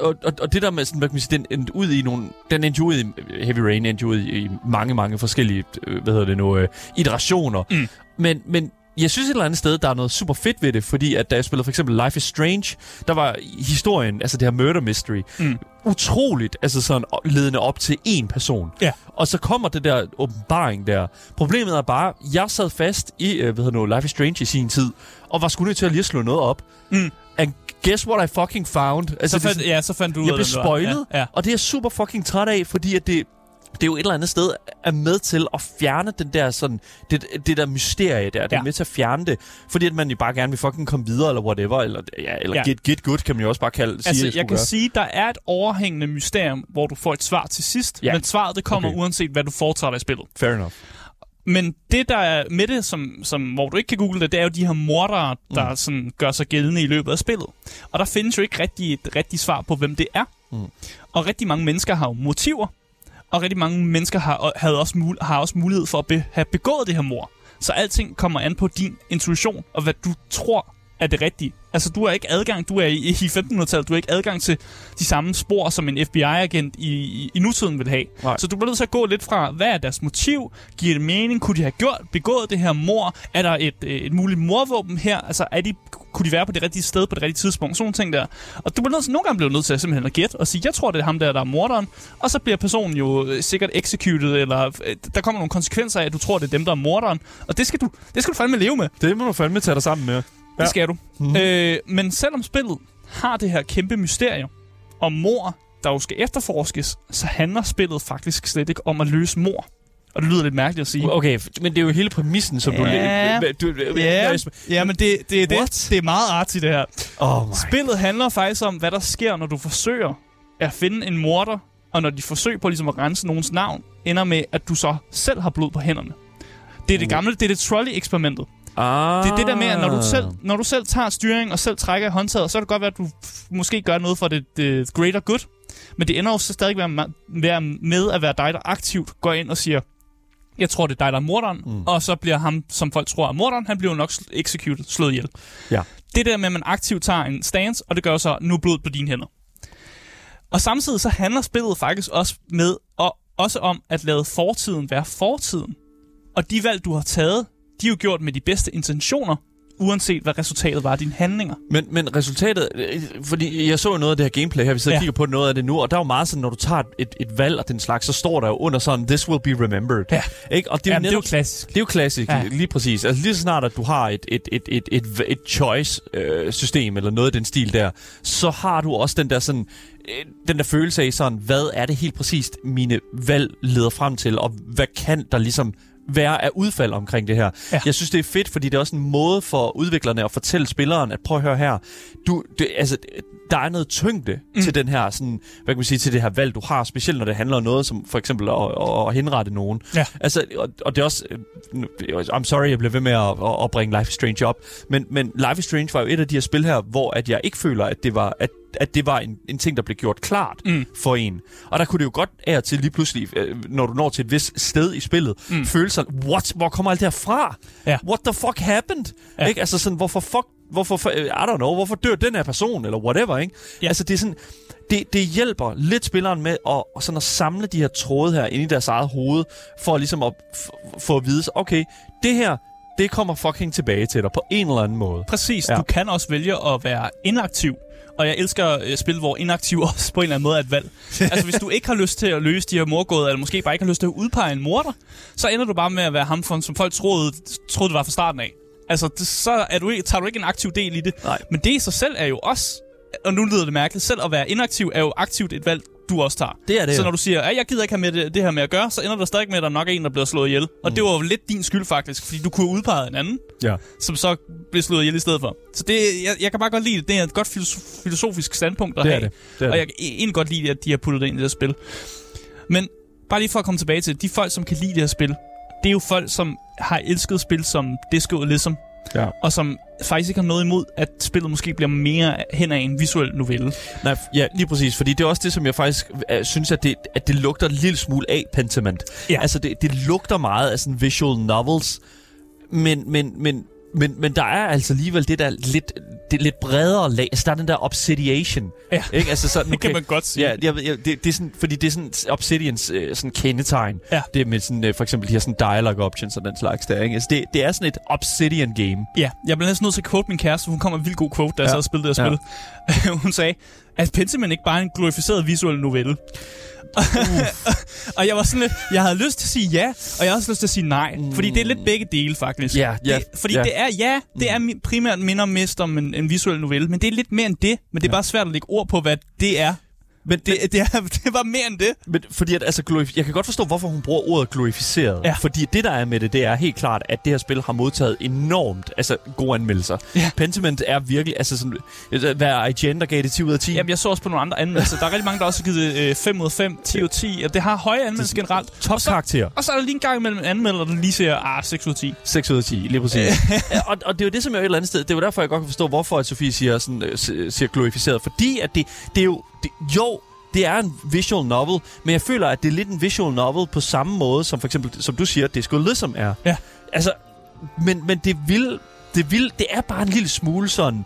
og, og, og det der med, sådan, hvad kan man sige, den endte ud i nogle... Den endte ud i... Heavy Rain endte ud i, i mange, mange forskellige, øh, hvad hedder det nu, uh, iterationer. Mm. Men, men jeg synes et eller andet sted, der er noget super fedt ved det, fordi at da jeg spillede for eksempel Life is Strange, der var historien, altså det her murder mystery, mm. utroligt, altså sådan ledende op til én person. Ja. Og så kommer det der åbenbaring der. Problemet er bare, jeg sad fast i, øh, hvad hedder nu, Life is Strange i sin tid, og var sgu nødt til at lige slå noget op. Mm. And guess what I fucking found? Altså, så fandt, det, ja, så fandt du ud Jeg blev spoilet, ja, ja. og det er jeg super fucking træt af, fordi at det, det er jo et eller andet sted er med til at fjerne den der sådan, det, det der mysterie der. Det er med til at fjerne det, fordi at man jo bare gerne vil fucking komme videre, eller whatever, eller, ja, eller ja. get, get good, kan man jo også bare kalde altså, sige, jeg kan gøre. sige, der er et overhængende mysterium, hvor du får et svar til sidst, ja. men svaret det kommer okay. uanset, hvad du foretager dig i spillet. Fair enough. Men det, der er med det, som, som, hvor du ikke kan google det, det er jo de her mordere, der mm. sådan, gør sig gældende i løbet af spillet. Og der findes jo ikke rigtig et rigtigt svar på, hvem det er. Mm. Og rigtig mange mennesker har jo motiver og rigtig mange mennesker har, havde også mul- har også mulighed for at be- have begået det her mor. Så alting kommer an på din intuition, og hvad du tror er det rigtige. Altså, du har ikke adgang, du er i, i 1500-tallet, du har ikke adgang til de samme spor, som en FBI-agent i, i, i nutiden vil have. Nej. Så du bliver nødt til at gå lidt fra, hvad er deres motiv? Giver det mening? Kunne de have gjort, begået det her mor? Er der et, et muligt morvåben her? Altså, er de, kunne de være på det rigtige sted på det rigtige tidspunkt? Sådan nogle ting der. Og du bliver nødt til, nogle gange bliver nødt til at simpelthen at gætte og sige, jeg tror, det er ham der, der er morderen. Og så bliver personen jo øh, sikkert executed, eller øh, der kommer nogle konsekvenser af, at du tror, det er dem, der er morderen. Og det skal du, det skal du fandme leve med. Det må du fandme tage dig sammen med. Det skal du. Mm. Øh, men selvom spillet har det her kæmpe mysterium om mor, der jo skal efterforskes, så handler spillet faktisk slet ikke om at løse mor. Og det lyder lidt mærkeligt at sige. Okay, men det er jo hele præmissen, som ja. du... du ja, ja, men det, det, det, det er meget artigt, det her. Oh my. Spillet handler faktisk om, hvad der sker, når du forsøger at finde en morder, og når de forsøger på ligesom at rense nogens navn, ender med, at du så selv har blod på hænderne. Det er det gamle, det er det trolley-eksperimentet. Ah. Det er det der med, at når du, selv, når du selv tager styring og selv trækker i håndtaget, så kan det godt være, at du måske gør noget for det, det greater good. Men det ender jo så stadig med, med at være dig, der aktivt går ind og siger, jeg tror, det er dig, der er morderen, mm. og så bliver ham, som folk tror er morderen, han bliver nok executed, slået ihjel. Ja. Det der med, at man aktivt tager en stance, og det gør så, nu blod på dine hænder. Og samtidig så handler spillet faktisk også med, og også om at lade fortiden være fortiden. Og de valg, du har taget, de er jo gjort med de bedste intentioner, uanset hvad resultatet var af dine handlinger. Men, men resultatet, øh, fordi jeg så jo noget af det her gameplay her, vi sidder ja. og kigger på noget af det nu, og der er jo meget sådan, når du tager et, et valg og den slags, så står der jo under sådan, this will be remembered. Ja. Ikke? Og det er, jo, netop, det er jo klassisk. Det er jo klassisk, ja. lige præcis. Altså lige så snart, at du har et, et, et, et, et, et choice-system, øh, eller noget af den stil der, så har du også den der sådan, øh, den der følelse af sådan, hvad er det helt præcist, mine valg leder frem til, og hvad kan der ligesom være af udfald omkring det her. Ja. Jeg synes, det er fedt, fordi det er også en måde for udviklerne at fortælle spilleren, at prøv at høre her, du, det, altså, der er noget tyngde mm. til den her, sådan, hvad kan man sige, til det her valg, du har, specielt når det handler om noget som for eksempel at, at, henrette nogen. Ja. Altså, og, og det er også, I'm sorry, jeg bliver ved med at, at, at bringe Life is Strange op, men, men Life is Strange var jo et af de her spil her, hvor at jeg ikke føler, at det var, at at det var en, en ting, der blev gjort klart mm. for en. Og der kunne det jo godt af til lige pludselig, øh, når du når til et vis sted i spillet, mm. føle sig, what, hvor kommer alt det her fra? Ja. What the fuck happened? Ja. Ikke? Altså sådan, hvorfor fuck, hvorfor, I don't know, hvorfor dør den her person, eller whatever, ikke? Ja. Altså det er sådan, det, det hjælper lidt spilleren med at, sådan at samle de her tråde her ind i deres eget hoved, for ligesom at få at vide, okay, det her, det kommer fucking tilbage til dig på en eller anden måde. Præcis. Ja. Du kan også vælge at være inaktiv. Og jeg elsker øh, spil, hvor inaktiv *laughs* også på en eller anden måde er et valg. altså, hvis du ikke har lyst til at løse de her morgåder, eller måske bare ikke har lyst til at udpege en morder, så ender du bare med at være ham, som folk troede, troede det var fra starten af. Altså, det, så er du ikke, tager du ikke en aktiv del i det. Nej. Men det i sig selv er jo også, og nu lyder det mærkeligt, selv at være inaktiv er jo aktivt et valg, du også tager. Det er det Så jo. når du siger, at jeg gider ikke have med det, det her med at gøre, så ender der stadig med, at der nok er en, der bliver slået ihjel. Og Mm. det var jo lidt din skyld faktisk, fordi du kunne have udpeget en anden, Ja. som så blev slået ihjel i stedet for. Så det, jeg, jeg kan bare godt lide det. Det er et godt filosof- filosofisk standpunkt at Det er have. det. Det er og jeg kan egentlig godt lide, at de har puttet det ind i det her spil. Men bare lige for at komme tilbage til, de folk, som kan lide det her spil, det er jo folk, som har elsket spil som Disco Elysium, Ja. og som faktisk ikke har noget imod, at spillet måske bliver mere hen af en visuel novelle. Nej, ja, lige præcis. Fordi det er også det, som jeg faktisk uh, synes, at det, at det lugter en lille smule af Pentiment. Ja. Altså, det, det lugter meget af sådan visual novels. Men, men, men, men, men der er altså alligevel det der lidt, det lidt bredere lag. Altså, der er den der obsidiation. Ja. Ikke? Altså, sådan, *laughs* Det kan man godt sige. Ja, jeg, jeg, det, det er sådan, fordi det er sådan Obsidians øh, sådan kendetegn. Ja. Det med sådan, øh, for eksempel de her sådan dialogue options og den slags der. Ikke? Altså, det, det er sådan et Obsidian game. Ja, jeg blev næsten nødt til at quote min kæreste, hun kom med en vildt god quote, da jeg Ja. sad og spillede det her spil. *laughs* hun sagde, at Pentiment ikke bare er en glorificeret visuel novelle. Og jeg var sådan lidt, jeg havde lyst til at sige ja, og jeg havde også lyst til at sige nej. Mm. Fordi det er lidt begge dele, faktisk. Ja, ja, det, fordi ja. det er, ja, det er mi- primært minder mest om en, en visuel novelle, men det er lidt mere end det. Men det er bare svært at lægge ord på, hvad det er. Men Det, det, er, *laughs* det bare mere end det. Men fordi at, altså, glorif- jeg kan godt forstå, hvorfor hun bruger ordet glorificeret. Ja. Fordi det, der er med det, det er helt klart, at det her spil har modtaget enormt altså, gode anmeldelser. Ja. Pentiment er virkelig, altså sådan, øh, hvad er IGN, der gav det 10 ud af 10? Jamen, jeg så også på nogle andre anmeldelser. Der er rigtig mange, der også har givet øh, 5 ud af 5, 10 ud af 10, og det har høje anmeldelser generelt. Top karakter. Og så er der lige en gang imellem anmelder, der lige siger, ah, 6 ud af 10. 6 ud af 10, lige præcis. *laughs* Og, og det er jo det, som jeg et eller andet sted, det er jo derfor, jeg godt kan forstå, hvorfor at Sofie siger, sådan, øh, siger glorificeret. Fordi at det, det er jo, det, jo, det er en visual novel, men jeg føler, at det er lidt en visual novel på samme måde, som for eksempel, som du siger, Disco Elysium er. Ja. Altså, men, men det vil, det vil, det er bare en lille smule sådan,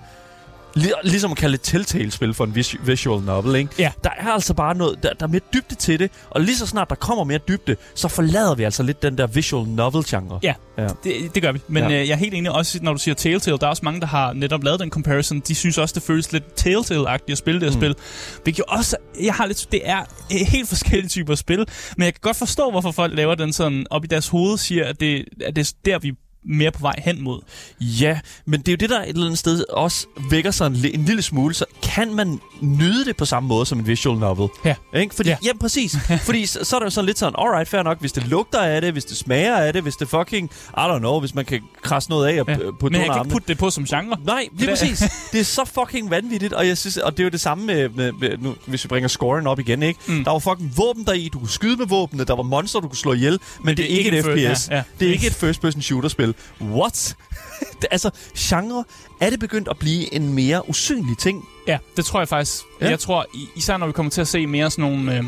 ligesom at kalde et Telltale-spil for en vis- visual novel, ikke? Ja. Der er altså bare noget, der, der er mere dybde til det, og lige så snart der kommer mere dybde, så forlader vi altså lidt den der visual novel-genre. Ja, Ja. Det, det gør vi. Men Ja. øh, jeg er helt enig også, når du siger Telltale. Der er også mange, der har netop lavet den comparison. De synes også, det føles lidt Telltale-agtigt at spille det her Mm. spil. Hvilket jo også, jeg har lidt, det er øh, helt forskellige typer spil. Men jeg kan godt forstå, hvorfor folk laver den sådan op i deres hoved, siger, at det, at det er der, vi mere på vej hen mod. Ja, men det er jo det, der et eller andet sted også vækker sig en, en lille smule. Så kan man nyde det på samme måde som en visual novel? Ja. Ikke? Fordi, ja. Ja. ja, præcis. *laughs* Fordi så, så er det jo sådan lidt sådan, alright, fair nok, hvis det lugter af det, hvis det smager af det, hvis det fucking, I don't know, hvis man kan krasse noget af og Ja. putte Men jeg kan ikke putte det på som genre. Nej, lige Det præcis. *laughs* Det er så fucking vanvittigt, og jeg synes, og det er jo det samme med, med, med nu, hvis vi bringer scoren op igen, ikke? Mm. Der var fucking våben der i, du kunne skyde med våbnene, der var monster, du kunne slå ihjel, men, men det, er ikke et FPS. Ja, ja. Det er ikke et first-person shooter-spil. What? *laughs* altså, genre, er det begyndt at blive en mere usynlig ting? Ja, det tror jeg faktisk. Ja. Jeg tror, især når vi kommer til at se mere sådan nogle øh,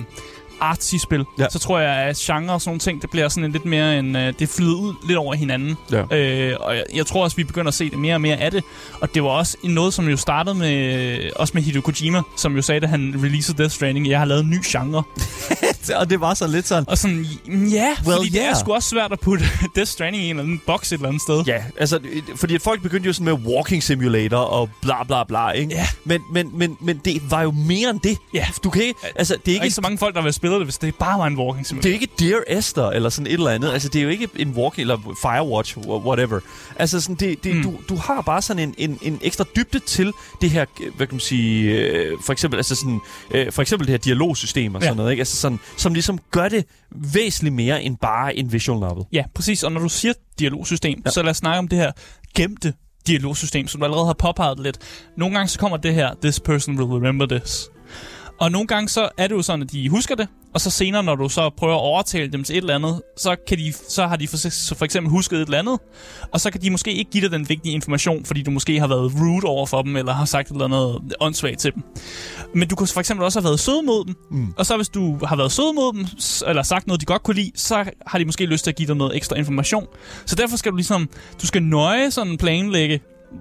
artsy-spil, Ja. så tror jeg, at genre og sådan nogle ting, det bliver sådan en lidt mere en... Øh, det flyder ud lidt over hinanden. Ja. Øh, og jeg, jeg tror også, vi begynder at se det mere og mere af det. Og det var også en noget, som jo startede med, også med Hideo Kojima, som jo sagde, da han releasede Death Stranding, jeg har lavet en ny genre. *laughs* og det var så lidt sådan... Og sådan, ja, Well, fordi det er yeah. sgu også svært at putte *laughs* Death Stranding i en eller anden boks et eller andet sted. Ja, altså, fordi folk begyndte jo sådan med walking simulator og bla bla bla, ikke? Ja. Men, men, men, men det var jo mere end det. Ja. Du kan ikke, altså, det er ikke, ikke så mange folk, der vil spille det, hvis det bare var en walking det simulator. er ikke Dear Esther eller sådan et eller andet. Altså, det er jo ikke en walking eller Firewatch, wh- whatever. Altså, sådan, det, det, mm. Du, du har bare sådan en, en, en ekstra dybde til det her, hvad kan man sige, øh, for eksempel, altså sådan, øh, for eksempel det her dialogsystem og Ja. sådan noget, ikke? Altså sådan, som ligesom gør det væsentligt mere end bare en visual novel. Ja, præcis. Og når du siger dialogsystem, Ja. så lad os snakke om det her gemte dialogsystem, som du allerede har påpeget lidt. Nogle gange så kommer det her, this person will remember this. Og nogle gange så er det jo sådan, at de husker det, og så senere, når du så prøver at overtale dem til et eller andet, så, kan de, så har de for, for eksempel husket et eller andet, og så kan de måske ikke give dig den vigtige information, fordi du måske har været rude over for dem, eller har sagt et eller andet åndssvagt til dem. Men du kunne for eksempel også have været sød mod dem, Mm. og så hvis du har været sød mod dem, eller sagt noget, de godt kunne lide, så har de måske lyst til at give dig noget ekstra information. Så derfor skal du ligesom, du skal nøje sådan planlægge,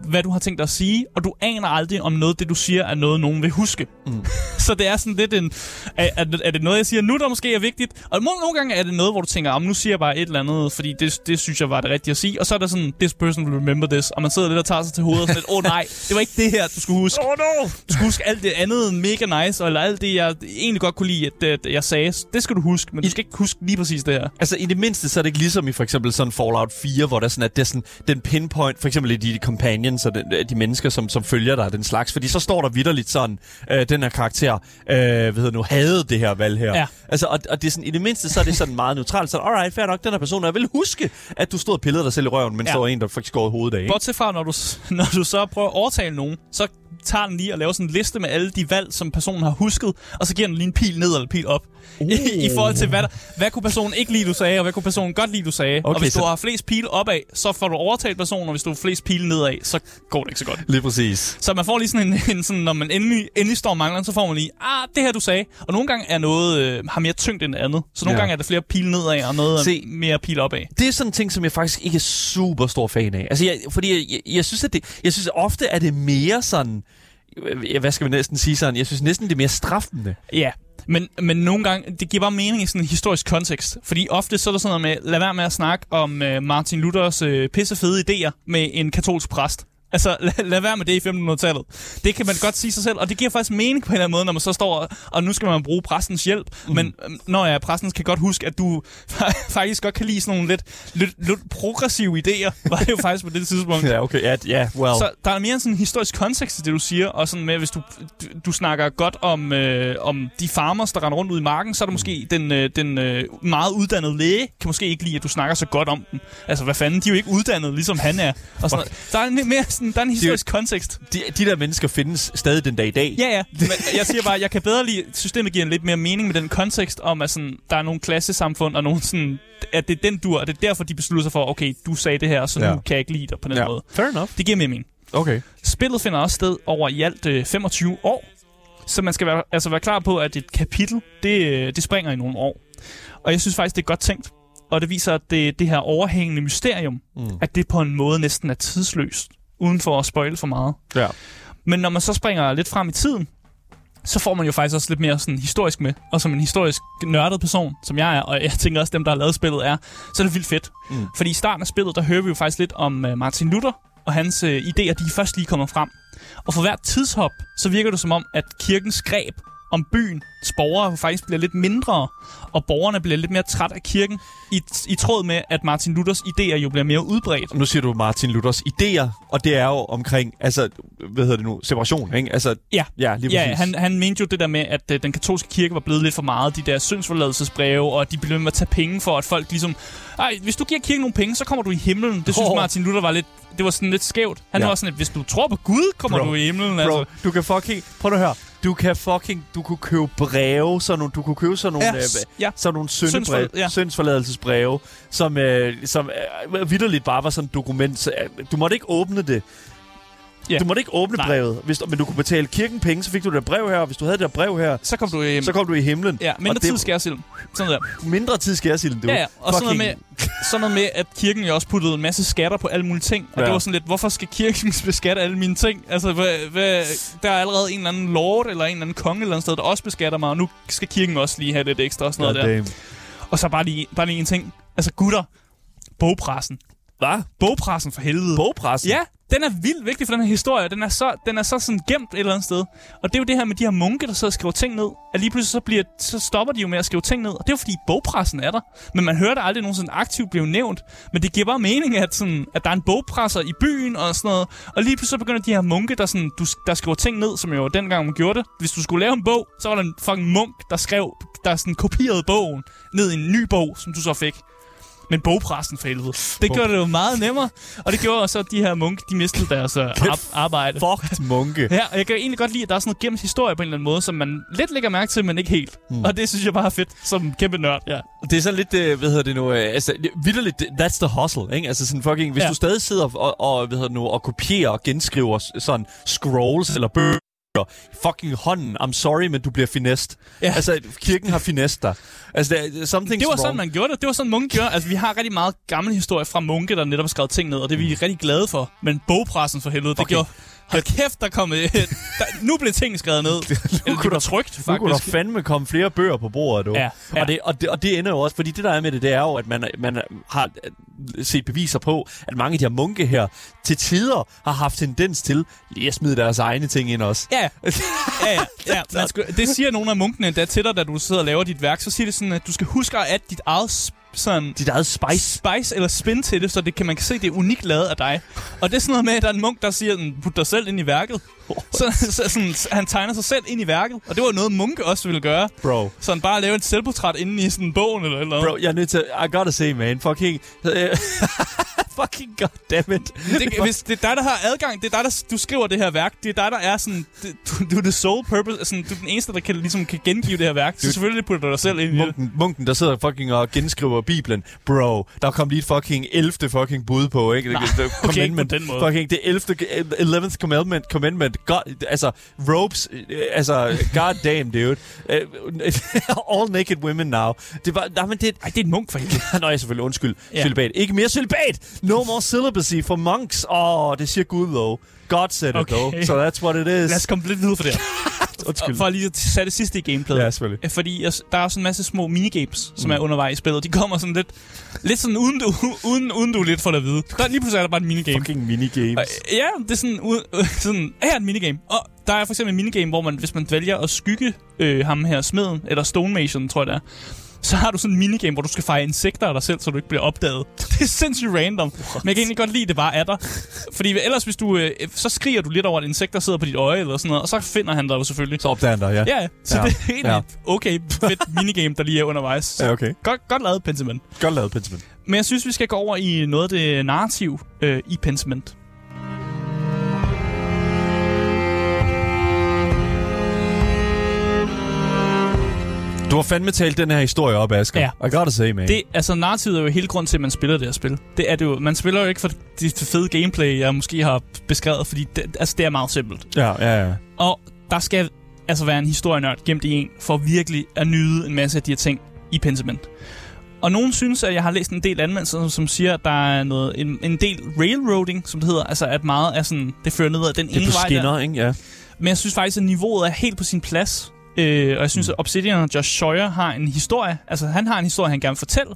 hvad du har tænkt dig at sige, og du aner aldrig, om noget, det du siger, er noget, nogen vil huske. Mm. *laughs* så det er sådan lidt en... Er, er, det- er det noget, jeg siger nu, der måske er vigtigt? Og må- nogle gange er det noget, hvor du tænker, om nu siger jeg bare et eller andet, fordi det, det synes jeg var det rigtige at sige. Og så er der sådan, this person will remember this. Og man sidder lidt og tager sig til hovedet og sådan lidt, åh oh, nej, det var ikke det her, du skulle huske. Oh no! Du skulle huske alt det andet mega nice, eller alt det, jeg egentlig godt kunne lide, at, at jeg sagde. Det skal du huske, men du skal ikke huske lige præcis det her. Altså i det mindste, så er det ikke ligesom i for eksempel sådan Fallout 4, hvor der er sådan, at det er sådan, den pinpoint, for eksempel i de companions og de, de mennesker, som, som følger dig, den slags. Fordi så står der vidderligt sådan, øh, den her karakter, øh, hvad hedder det nu, havde det her valg her. Ja. Altså, og, og det er sådan, i det mindste, så er det sådan meget neutralt. Så alright, fair nok, den her person, jeg vil huske, at du stod og pillede dig selv i røven, mens Ja. der var en, der faktisk skåret hovedet af. ikke? Bortset fra, når du, *laughs* når du så prøver at overtale nogen, så tager den lige og laver sådan en liste med alle de valg, som personen har husket, og så giver den lige en pil ned eller en pil op. Uh. *laughs* I, I forhold til, hvad, der, hvad kunne personen ikke lide, du sagde, og hvad kunne personen godt lide, du sagde. Okay, og hvis så- du har flest pile opad, så får du overtalt personen, og hvis du har flest pile nedad, så går det ikke så godt. Lige præcis. Så man får lige sådan en, *laughs* en sådan, når man endelig, endelig står og mangler, så får man lige, ah, det her du sagde. Og nogle gange er noget, øh, har mere tyngde end andet. Så nogle Ja. gange er der flere pile nedad, og noget. Se. mere pile opad. det er sådan en ting, som jeg faktisk ikke er super stor fan af. Altså, jeg, fordi jeg, jeg, jeg synes, at det, jeg synes, at ofte er det mere sådan, øh, hvad skal vi næsten sige sådan, jeg synes næsten, det er mere straffende. Ja, men, men nogle gange, det giver bare mening i sådan en historisk kontekst. Fordi ofte så er der sådan noget med, lad være med at snakke om øh, Martin Luthers øh, pissefede idéer med en katolsk præst. Altså, lad, lad være med det i 1500-tallet. Det kan man godt sige sig selv, og det giver faktisk mening på en eller anden måde, når man så står, og, og nu skal man bruge præstens hjælp. Mm. Men øhm, når jeg præsten kan godt huske, at du *laughs* faktisk godt kan lide sådan nogle lidt, lidt, lidt progressive idéer, var det jo faktisk på det tidspunkt. *laughs* Ja, okay, ja, ja well. Så der er mere sådan en historisk kontekst til det, du siger, og sådan med, hvis du, du, du snakker godt om, øh, om de farmers, der render rundt ud i marken, så er der måske den, øh, den øh, meget uddannede læge, kan måske ikke lide, at du snakker så godt om dem. Altså, hvad fanden, de er jo ikke uddannet, ligesom han er. Og sådan, der er mere sådan, der er en historisk kontekst. de, de der mennesker findes stadig den dag i dag. Ja, ja. *laughs* Men jeg siger bare, jeg kan bedre lide, systemet giver en lidt mere mening med den kontekst om, at sådan, der er nogle klassesamfund, og nogle sådan, at det er den dur, og det er derfor, de beslutter sig for, okay, du sagde det her, så nu Ja. kan jeg ikke lide dig på den ja. måde. Fair enough. Det giver mere mening. Okay. Spillet finder også sted over i alt øh, 25 år, så man skal være, altså være klar på, at et kapitel, det, øh, det springer i nogle år. Og jeg synes faktisk, det er godt tænkt. Og det viser, at det, det her overhængende mysterium, Mm. at det på en måde næsten er tidsløst, uden for at spoile for meget. Ja. Men når man så springer lidt frem i tiden, så får man jo faktisk også lidt mere sådan historisk med. Og som en historisk nørdet person, som jeg er, og jeg tænker også dem, der har lavet spillet er, så er det vildt fedt. Mm. Fordi i starten af spillet, der hører vi jo faktisk lidt om uh, Martin Luther, og hans uh, idéer, de er først lige kommet frem. Og for hvert tidshop, så virker det som om, at kirkens greb om byens borgere faktisk bliver lidt mindre, og borgerne bliver lidt mere træt af kirken, i, i tråd med, at Martin Luthers idéer jo bliver mere udbredt. Nu siger du Martin Luthers idéer, og det er jo omkring, altså, hvad hedder det nu, separation, ikke? Altså, Ja. ja lige Ja, præcis. han, han mente jo det der med, at øh, den katolske kirke var blevet lidt for meget, de der syndsforladelsesbreve, og de blev med at tage penge for, at folk ligesom... Ej, hvis du giver kirken nogle penge, så kommer du i himlen. Det synes. Martin Luther var lidt... Det var sådan lidt skævt. Han Ja. var sådan lidt, hvis du tror på Gud, kommer Bro. du i himlen. Bro, Altså. du kan fucking... Prøv at høre. Du kan fucking... Du kunne købe breve, sådan nogle, du kunne købe sådan nogle... Ja, øh, ja. sådan nogle syndebreve, ja. syndsforladelsesbreve, som, øh, som øh, vidderligt bare var sådan et dokument. Så, øh, du måtte ikke åbne det. Ja. Du måtte ikke åbne Nej. brevet, hvis, men du kunne betale kirken penge, så fik du det der brev her, og hvis du havde det der brev her, Så kom du i... så kom du i himlen. Ja, mindre tid skærsilden. Sådan der. Mindre tid skærsilden, du. Ja, ja. Og sådan noget, Fucking- med, sådan noget med, at kirken jo også puttede en masse skatter på alle mulige ting. Og Ja. det var sådan lidt, hvorfor skal kirken *laughs* beskatte alle mine ting? Altså, hvad, hvad, der er allerede en eller anden lord, eller en eller anden konge eller andet sted, der også beskatter mig, og nu skal kirken også lige have lidt ekstra og sådan noget der. Goddamn. Og så bare lige, bare lige en ting. Altså, gutter. Bogpressen. Hvad? Bogpressen for helvede. Bogpressen? Ja, den er vildt vigtig for den her historie. Den er så, den er så sådan gemt et eller andet sted. Og det er jo det her med de her munke, der sidder og skriver ting ned. At lige pludselig så, bliver, så stopper de jo med at skrive ting ned. Og det er jo fordi bogpressen er der. Men man hører det aldrig nogensinde aktivt blive nævnt. Men det giver bare mening, at, sådan, at der er en bogpresser i byen og sådan noget. Og lige pludselig så begynder de her munke, der, sådan, du, der skriver ting ned, som jo dengang man gjorde det. Hvis du skulle lave en bog, så var der en fucking munk, der skrev, der sådan kopierede bogen ned i en ny bog, som du så fik. Men bogpressen for helvede. Det gjorde det jo meget nemmere. Og det gjorde også, at de her munke, de mistede deres uh, ar- arbejde. Fucked munke. Ja, og jeg kan egentlig godt lide, at der er sådan noget gemt historie på en eller anden måde, som man lidt lægger mærke til, men ikke helt. Mm. Og det synes jeg bare er fedt, som kæmpe nørd. Ja. Det er sådan lidt, øh, hvad hedder det nu, øh, altså, vidderligt, that's the hustle, ikke? Altså sådan fucking, hvis Ja. du stadig sidder og, og hvad hedder det nu, og kopierer og genskriver sådan scrolls eller bøger, fucking hånden. I'm sorry, men du bliver finest. Ja. Altså, kirken har finest dig. Altså, der, something's Det var wrong. sådan, man gjorde det. Det var sådan, munke gjorde. Altså, vi har rigtig meget gammel historie fra munke, der netop har skrevet ting ned, og det er vi rigtig glade for. Men bogpressen for helvede, det Okay. gjorde... Hold kæft, der kom... der, nu blev ting skrevet ned. *laughs* Eller det var trygt, Nu kunne der faktisk. fandme komme flere bøger på bordet, du. Ja, ja. Og, det, og, det, og det ender jo også, fordi det der er med det, det er jo, at man, man har øh, set beviser på, at mange af de her munke her til tider har haft tendens til lige at smide deres egne ting ind også. Ja, *laughs* ja, ja. ja. Man skal, det siger nogle af munkene endda til dig, da du sidder og laver dit værk. Så siger det sådan, at du skal huske at dit eget sådan Dit eget spice. spice eller spin til det, så det kan, man kan se, det er unikt lavet af dig. Og det er sådan noget med, at der er en munk, der siger, "Mm, put dig selv ind i værket. *laughs* Så, så sådan, han tegner sig selv ind i værket. Og det var noget, munke også ville gøre. Bro. Sådan bare lave et selvportræt inde i sådan bogen eller eller. Bro, jeg er nødt til... I gotta say, man. Fucking... *laughs* fucking goddammit. Det, hvis det er dig, der har adgang, det er dig, der du skriver det her værk, det er dig, der er sådan, det, du, du er the sole purpose, sådan, du er den eneste, der kan, ligesom, kan gengive det her værk. Så selvfølgelig putter du dig selv ind i det. Munken, munken, der sidder fucking og genskriver Bibelen. Bro, der kom lige et fucking 11. fucking bud på, ikke? Nej, Det- det- okay, på commandment. den måde. Fucking det 11. 11th commandment. commandment. God, altså, ropes. øh, Altså, god damn, dude. Uh, *laughs* all naked women now. Det var... Nej, men det... Ej, det er en munk for helvede. *laughs* Nå, jeg selvfølgelig undskyld. Ja. Celibat. Ikke mere celibat! No more celibacy for monks. Åh, oh, det siger Gud, though. God said it, Okay. though. So that's what it is. Lad os komme lidt videre for det. *laughs* Undskyld. Og For lige at sætte det sidste i gameplayet. Ja, selvfølgelig. Øh, Fordi der er også en masse små minigames, som er undervejs i spillet. De kommer sådan lidt, lidt sådan, uden du, *laughs* uden, uden du lidt får det at vide. Der, lige pludselig er der bare en minigame. Fucking minigames. Og, ja, det er sådan, ud, øh, *laughs* sådan, her er et minigame. Og der er for eksempel en minigame, hvor man, hvis man vælger at skygge øh, ham her, smeden, eller stonemason, tror jeg det er, så har du sådan en minigame, hvor du skal fejre insekter af dig selv, så du ikke bliver opdaget. *laughs* Det er sindssygt random. What? Men jeg kan egentlig godt lide, at det bare er der. Fordi ellers, hvis du, øh, så skriger du lidt over, at insekter sidder på dit øje, eller sådan noget, og så finder han dig jo selvfølgelig. Så opdager han dig, ja. Ja, så Ja. det er egentlig Ja. ja. okay fedt minigame, der lige er undervejs. Ja, okay. Godt, godt lavet, Pentiment. Godt lavet, Pentiment. Men jeg synes, vi skal gå over i noget af det narrativ øh, i Pentiment. Du har fandme talt den her historie op, Asger. Ja. I gotta say, man. Det, altså, narrativet er jo hele grunden til, at man spiller det her spil. Det er det jo. Man spiller jo ikke for det fede gameplay, jeg måske har beskrevet, fordi det, altså, det er meget simpelt. Ja, ja, ja. Og der skal altså være en historienørd gemt i en, for virkelig at nyde en masse af de her ting i Pentiment. Og nogen synes, at jeg har læst en del anmeldelser, som siger, at der er noget, en, en del railroading, som det hedder. Altså, at meget er sådan, det fører ned ad den Det er ene på vej der. skinner, ikke? Ja. Men jeg synes faktisk, at niveauet er helt på sin plads. Øh, og jeg synes, at Obsidian og Josh Sawyer har en historie. Altså, han har en historie, han gerne vil fortælle.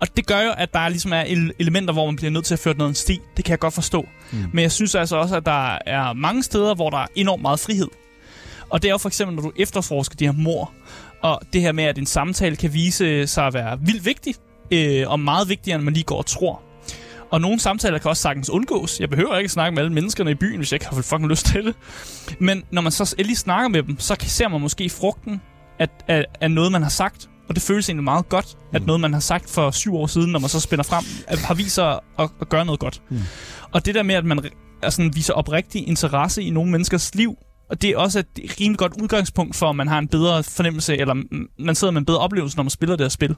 Og det gør jo, at der ligesom er ele- elementer, hvor man bliver nødt til at føre noget en sti. Det kan jeg godt forstå. Mm. Men jeg synes altså også, at der er mange steder, hvor der er enormt meget frihed. Og det er jo for eksempel, når du efterforsker de her mor, og det her med, at en samtale kan vise sig at være vildt vigtig, øh, og meget vigtigere, end man lige går og tror. Og nogle samtaler kan også sagtens undgås. Jeg behøver ikke at snakke med alle menneskerne i byen, hvis jeg ikke har fucking lyst til det. Men når man så endelig snakker med dem, så ser man måske frugten af, af, af noget, man har sagt. Og det føles egentlig meget godt, at noget, man har sagt for syv år siden, når man så spænder frem, at- har vist sig at, at gøre noget godt. Mm. Og det der med, at man er sådan, viser oprigtig interesse i nogle menneskers liv, og det er også et rimelig godt udgangspunkt for, at man har en bedre fornemmelse, eller mm, man sidder med en bedre oplevelse, når man spiller det her spil.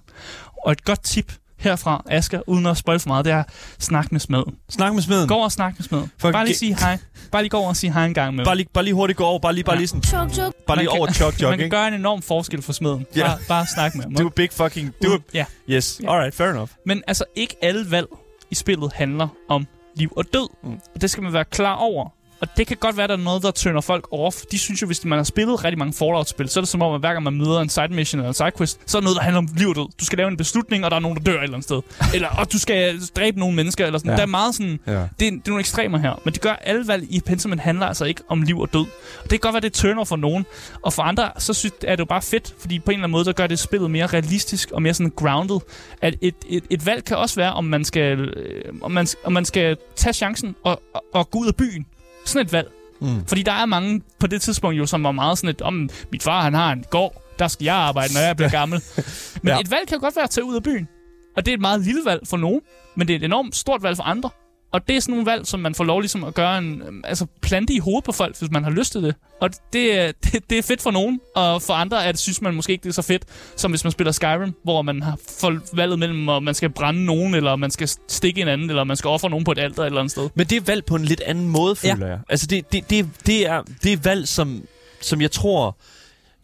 Og et godt tip herfra, Asger, uden at spoil for meget, det er snak med smeden. Snak med smeden. Gå over og snak med smeden. For- Bare lige sige hej. Bare lige gå over og sige hej en gang med Bare lige, bare lige hurtigt gå over. Bare lige, bare Ja. lige sådan... Chok, chok. Bare lige Man over kan- chok chok, Man kan gøre en enorm forskel for smeden. Ja. Bare, bare snak med ham. Do a big fucking... Do a... ja. Yes. Ja. Alright, fair enough. Men altså, ikke alle valg i spillet handler om liv og død. Mm. Og det skal man være klar over. Og det kan godt være, at der er noget, der tønder folk off. De synes jo, hvis man har spillet rigtig mange Fallout-spil, så er det som om, at hver gang man møder en side mission eller en sidequest, så er noget, der handler om liv og død. Du skal lave en beslutning, og der er nogen, der dør et eller andet sted. *laughs* eller, og du skal dræbe nogle mennesker, eller sådan. Ja. Der er meget sådan... Ja. Det, er, det er nogle ekstremer her. Men det gør alle valg i Pentiment handler altså ikke om liv og død. Og det kan godt være, det turner for nogen. Og for andre, så synes, er det jo bare fedt, fordi på en eller anden måde, så gør det spillet mere realistisk og mere sådan grounded. At et, et, et valg kan også være, om man skal, øh, om man, om man skal tage chancen og, og, og gå ud af byen. Sådan et valg. Mm. Fordi der er mange på det tidspunkt jo, som var meget sådan et, om mit far han har en gård, der skal jeg arbejde, når jeg bliver gammel. *laughs* Men Ja. et valg kan godt være at tage ud af byen. Og det er et meget lille valg for nogen, men det er et enormt stort valg for andre. Og det er sådan nogle valg, som man får lov ligesom at gøre en, øhm, altså plante i hovedet på folk, hvis man har lyst til det. Og det, er- *laughs* det, det er fedt for nogen, og for andre er det, synes man måske ikke, det er så fedt, som hvis man spiller Skyrim, hvor man har fået valget mellem, om man skal brænde nogen, eller man skal stikke en anden, eller man skal ofre nogen på et alter et eller andet sted. Men det er valg på en lidt anden måde, føler ja. jeg. Altså, det, det, det, det, er, det er valg, som som jeg tror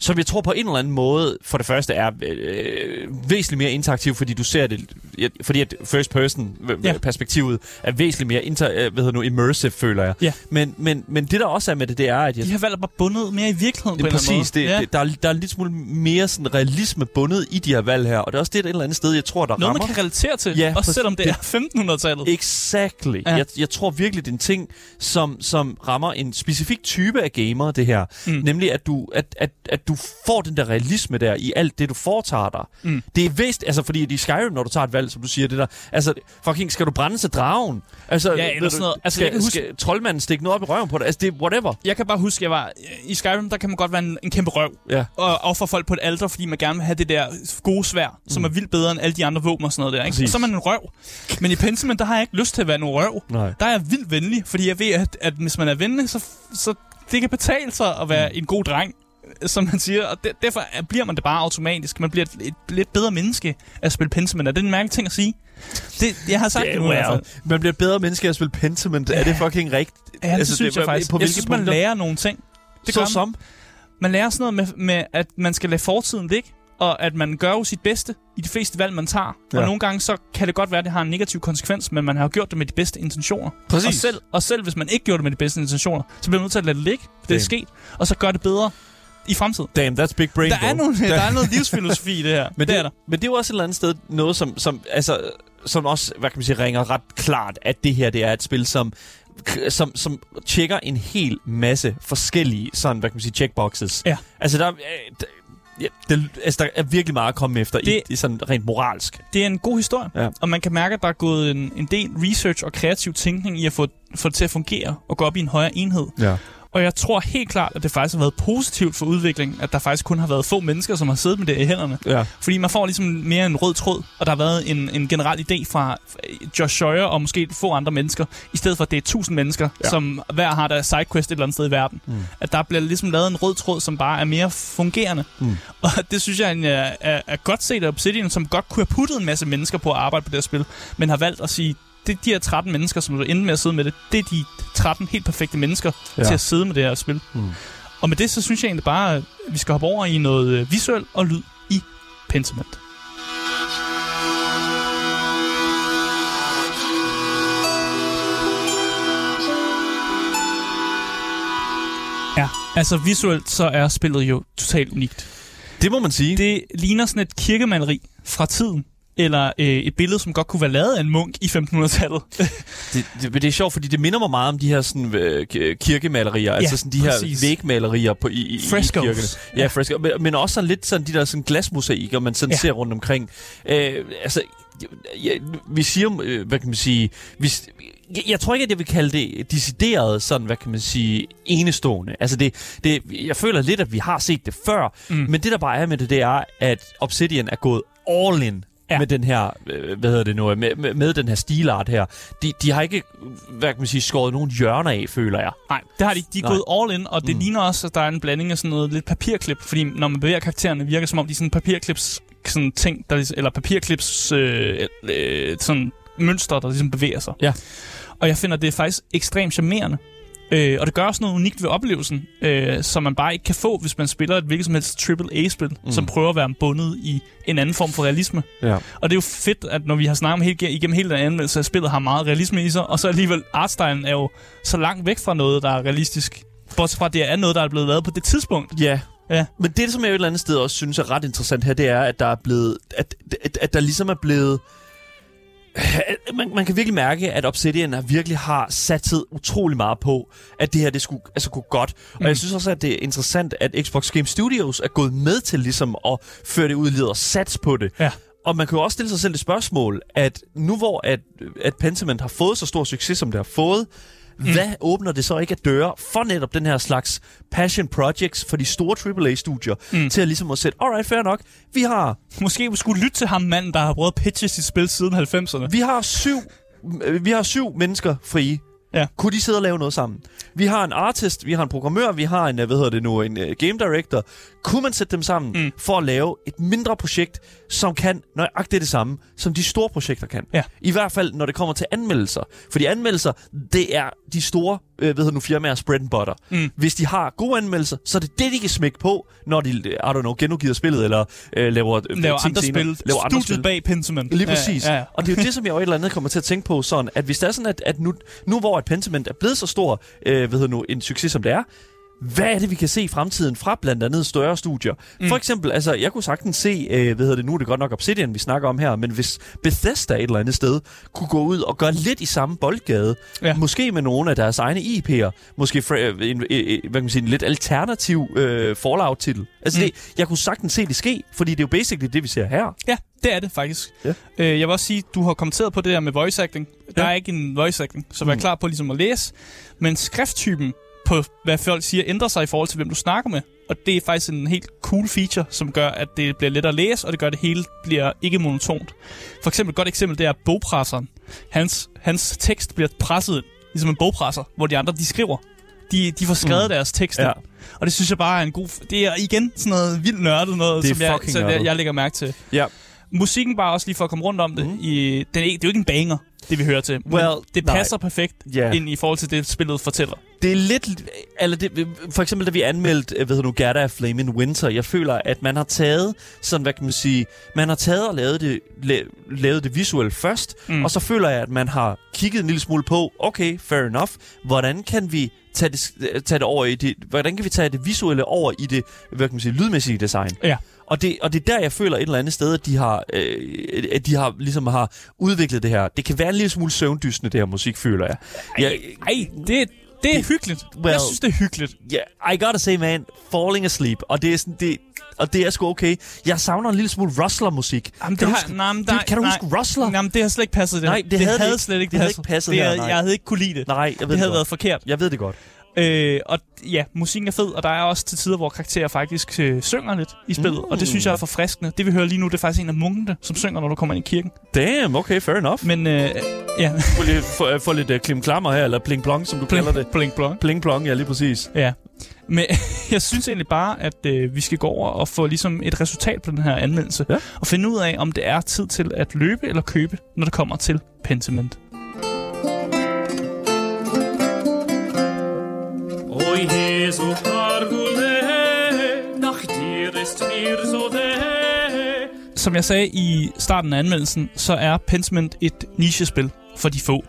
som jeg tror på en eller anden måde, for det første er øh, væsentligt mere interaktiv, fordi du ser det, fordi at first person ja. perspektivet er væsentligt mere inter, øh, hvad hedder nu, immersive, føler jeg. Ja. Men, men, men det der også er med det, det er, at jeg... De har valgt at bare bundet mere i virkeligheden det, på en præcis, eller anden det, måde. det, der, er, der er lidt smule mere sådan realisme bundet i de her valg her, og det er også det et eller andet sted, jeg tror, der Noget, rammer. man kan relatere til, Ja, også selvom det er 1500-tallet. Exactly. Ja. Ja. Jeg, jeg tror virkelig, det er en ting, som, som rammer en specifik type af gamer, det her. Mm. Nemlig, at du, at, at, at du får den der realisme der i alt det, du foretager dig. Mm. Det er vist, altså fordi i Skyrim, når du tager et valg, som du siger, det der, altså fucking, skal du brænde til dragen? Altså, Ja, eller sådan noget. Altså, jeg kan skal, huske- skal troldmanden stikke noget op i røven på dig? Altså, det er whatever. Jeg kan bare huske, jeg var i Skyrim, der kan man godt være en, en kæmpe røv. Ja. Og ofre folk på et alter, fordi man gerne vil have det der gode svær, mm. som er vildt bedre end alle de andre våben og sådan noget der. Ikke? Præcis. Så er man en røv. Men i Pentiment, der har jeg ikke lyst til at være en røv. Nej. Der er jeg vildt venlig, fordi jeg ved, at, at hvis man er venlig, så, så det kan betale sig at være mm. en god dreng som man siger, og de, derfor er- bliver man det bare automatisk. Man bliver et, et lidt bedre menneske at spille Pentiment. Er det en mærkelig ting at sige? Det, jeg har sagt det, Det, nu i hvert fald. man bliver bedre menneske af at spille Pentiment. Er det fucking rigtigt? Ja, det altså, synes jeg faktisk. På jeg synes, man punkter? lærer nogle ting. Det man. som? Man lærer sådan noget med, med, at man skal lade fortiden ligge, og at man gør jo sit bedste i de fleste valg, man tager. Ja. Og Ja. nogle gange så kan det godt være, at det har en negativ konsekvens, men man har jo gjort det med de bedste intentioner. Præcis. Og selv, og selv hvis man ikke gjorde det med de bedste intentioner, så bliver man nødt til at lade det ligge, det er sket, og så gør det bedre i fremtiden. Damn, that's big brain, Der er, nogle, der er noget livsfilosofi i det her. *laughs* Men det, det, er der. men det er jo også et eller andet sted noget, som, som, altså, som også, hvad kan man sige, ringer ret klart, at det her det er et spil, som som, som tjekker en hel masse forskellige sådan, hvad kan man sige, checkboxes. Ja. Altså, der, er, øh, der, ja, det, altså, der er virkelig meget at komme efter Det- i, i sådan rent moralsk. Det er en god historie, Ja. og man kan mærke, at der er gået en, en del research og kreativ tænkning i at få, få det til at fungere og gå op i en højere enhed. Ja. Og jeg tror helt klart, at det faktisk har været positivt for udviklingen, at der faktisk kun har været få mennesker, som har siddet med det i hænderne. Ja. Fordi man får ligesom mere en rød tråd, og der har været en, en generel idé fra Josh Scheuer og måske få andre mennesker, i stedet for at det er tusind mennesker, ja. Som hver har deres sidequest et eller andet sted i verden. Mm. At der bliver ligesom lavet en rød tråd, som bare er mere fungerende. Mm. Og *laughs* det synes jeg er, er, er godt set af Obsidian, som godt kunne have puttet en masse mennesker på at arbejde på det her spil, men har valgt at sige, det de her 13 mennesker, som du ender med at sidde med det, det er de 13 helt perfekte mennesker ja. Til at sidde med det her spil. Mm. Og med det, så synes jeg egentlig bare, at vi skal hoppe over i noget øh, visuel og lyd i Pentiment. Ja, altså visuelt så er spillet jo totalt unikt. Det må man sige. Det ligner sådan et kirkemaleri fra tiden, eller øh, et billede, som godt kunne være lavet af en munk i 1500-tallet. *laughs* Det, det, det er sjovt, fordi det minder mig meget om de her sådan, øh, kirkemalerier, ja, altså sådan de præcis. her vægmalerier på, i, i, Frescoes. i kirkerne. Ja, Ja. fresco. Men, men også sådan lidt sådan de der sådan glasmosaikker, man sådan Ja. ser rundt omkring. Øh, altså, ja, vi siger, øh, hvad kan man sige, vi, jeg, jeg tror ikke, at jeg vil kalde det decideret sådan, hvad kan man sige, enestående. Altså det, det, jeg føler lidt, at vi har set det før, mm. men det der bare er med det, det er, at Obsidian er gået all in Ja. med den her, øh, hvad hedder det nu, med, med, med den her stilart her. De, de har ikke, hvad kan man sige, skåret nogen hjørner af, føler jeg. Nej, det har de. De er Nej. gået all in, og det mm. Ligner også, at der er en blanding af sådan noget lidt papirklip, fordi når man bevæger karaktererne, virker det, som om de er sådan papirklips sådan ting, der, ligesom- eller papirklips øh, øh, sådan mønstre, der ligesom bevæger sig. Ja. Og jeg finder det faktisk ekstremt charmerende. Øh, og det gør også noget unikt ved oplevelsen, øh, som man bare ikke kan få, hvis man spiller et hvilket som helst AAA-spil, mm. Som prøver at være bundet i en anden form for realisme. Ja. Og det er jo fedt, at når vi har snakket om helt, igennem hele den anmeldelse, at spillet har meget realisme i sig, og så alligevel artstylen er jo så langt væk fra noget, der er realistisk. Bortset fra, at det er noget, der er blevet lavet på det tidspunkt. Ja. Ja. Men det, som jeg et eller andet sted også synes er ret interessant her, det er, at der er blevet, at, at, at der ligesom er blevet, man, man kan virkelig mærke, at Obsidian har virkelig har satset utrolig meget på, at det her det skulle altså gå godt. Mm. Mm. Og jeg synes også, at det er interessant, at Xbox Game Studios er gået med til ligesom at føre det ud i og sats på det. Ja. Og man kan jo også stille sig selv det spørgsmål, at nu hvor at, at Pentiment har fået så stor succes, som det har fået, mm. hvad åbner det så ikke at døre for netop den her slags passion projects for de store AAA-studier, Mm. til at ligesom at sætte, alright, fair nok, vi har, Måske vi skulle lytte til ham manden, der har prøvet at pitche sit spil siden 90'erne. vi har syv, øh, vi har syv mennesker frie. Ja. Kunne de sidde og lave noget sammen? Vi har en artist, vi har en programmør, vi har en, øh, hvad hedder det nu, en uh, game director. Kunne man sætte dem sammen mm. for at lave et mindre projekt, som kan nøjagtigt det samme, som de store projekter kan. Ja. I hvert fald, når det kommer til anmeldelser. Fordi anmeldelser, det er de store øh, ved nu firmaer bread and butter. Mm. Hvis de har gode anmeldelser, så er det det, de kan smække på, når de, I don't know, genudgiver spillet, eller øh, laver, øh, Laver andre spil. Laver andre Studiet spil. bag Pentiment. Lige præcis. Ja, ja. Og det er jo det, som jeg jo et eller andet kommer til at tænke på, sådan, at hvis det er sådan, at, at nu, nu hvor et Pentiment er blevet så stor, øh, ved nu, en succes som det er, hvad er det, vi kan se i fremtiden fra blandt andet større studier? Mm. For eksempel, altså, jeg kunne sagtens se, øh, hvad hedder det nu, er det godt nok Obsidian, vi snakker om her, men hvis Bethesda et eller andet sted kunne gå ud og gøre lidt i samme boldgade, Ja. måske med nogle af deres egne IP'er, måske fra, øh, en, øh, øh, hvad kan man sige, en lidt alternativ øh, Fallout-titel. Altså, mm. det, jeg kunne sagtens se det ske, fordi det er jo basically det, vi ser her. Ja, det er det faktisk. Ja. Øh, jeg vil også sige, du har kommenteret på det der med voice acting. Der Ja. er ikke en voice acting, så vær Mm. klar på ligesom at læse. Men skrifttypen på, hvad folk siger, ændrer sig i forhold til, hvem du snakker med. Og det er faktisk en helt cool feature, som gør, at det bliver lettere at læse, og det gør, at det hele bliver ikke monotont. For eksempel et godt eksempel, det er bogpresseren. Hans, hans tekst bliver presset ligesom en bogpresser, hvor de andre, de skriver. De, de får skrevet mm. deres tekster. Ja. Og det synes jeg bare er en god... Det er igen sådan noget vildt nørdet noget, som, jeg, som jeg, nørdet. jeg lægger mærke til. Ja. Musikken bare også lige for at komme rundt om det. Mm. I, den er, det er jo ikke en banger, det vi hører til. Well, det nej. passer perfekt Ja. ind i forhold til det, spillet fortæller. Det er lidt... Eller det, for eksempel, da vi anmeldte, øh, hvad hedder nu, Gerda af Flame in Winter, jeg føler, at man har taget, sådan, hvad kan man sige, man har taget og lavet det, la- lavet det visuelt først, Mm. mm. og så føler jeg, at man har kigget en lille smule på, okay, fair enough, hvordan kan vi tage det, tage det over i det, hvordan kan vi tage det visuelle over i det, hvad kan man sige, lydmæssige design? Ja. Og det, og det er der, jeg føler et eller andet sted, at de har, øh, at de har, ligesom har udviklet det her. Det kan være en lille smule søvndysende, det her musik, føler jeg. jeg Ej, det, det er hyggeligt. well- jeg synes, det er hyggeligt. Yeah, I gotta say, man, falling asleep. Og det er sådan, det, og det er sgu okay. Jeg savner en lille smule Rustler-musik. Jamen, kan, det du har, huske, nej, det, kan du nej, huske Rustler? Jamen, det har slet ikke passet. Det, Nej, det havde det havde ikke. slet ikke Det havde passet. ikke passet det, her, er- nej. Jeg havde ikke kunne lide det. Nej, jeg ved det det, havde godt. været forkert. Jeg ved det godt. Øh, og ja, musikken er fed, og der er også til tider, hvor karakterer faktisk øh, synger lidt i spillet. Mm. Og det synes jeg er forfriskende. Det vi hører lige nu, det er faktisk en af munkene, som synger, når du kommer ind i kirken. Damn, okay, fair enough. Men øh, ja, Få lidt, få, få lidt uh, klimklammer her, eller pling plong, som du kalder det. blink blong. Pling plong, ja, lige præcis. Ja. Men *laughs* jeg synes egentlig bare, at øh, vi skal gå over og få ligesom et resultat på den her anmeldelse. Ja. Og finde ud af, om det er tid til at løbe eller købe, når det kommer til Pentiment. Jesu Argule, nach dir ist mir so det. Som jeg sagde i starten af anmeldelsen, så er Pentiment et nichespil for de få.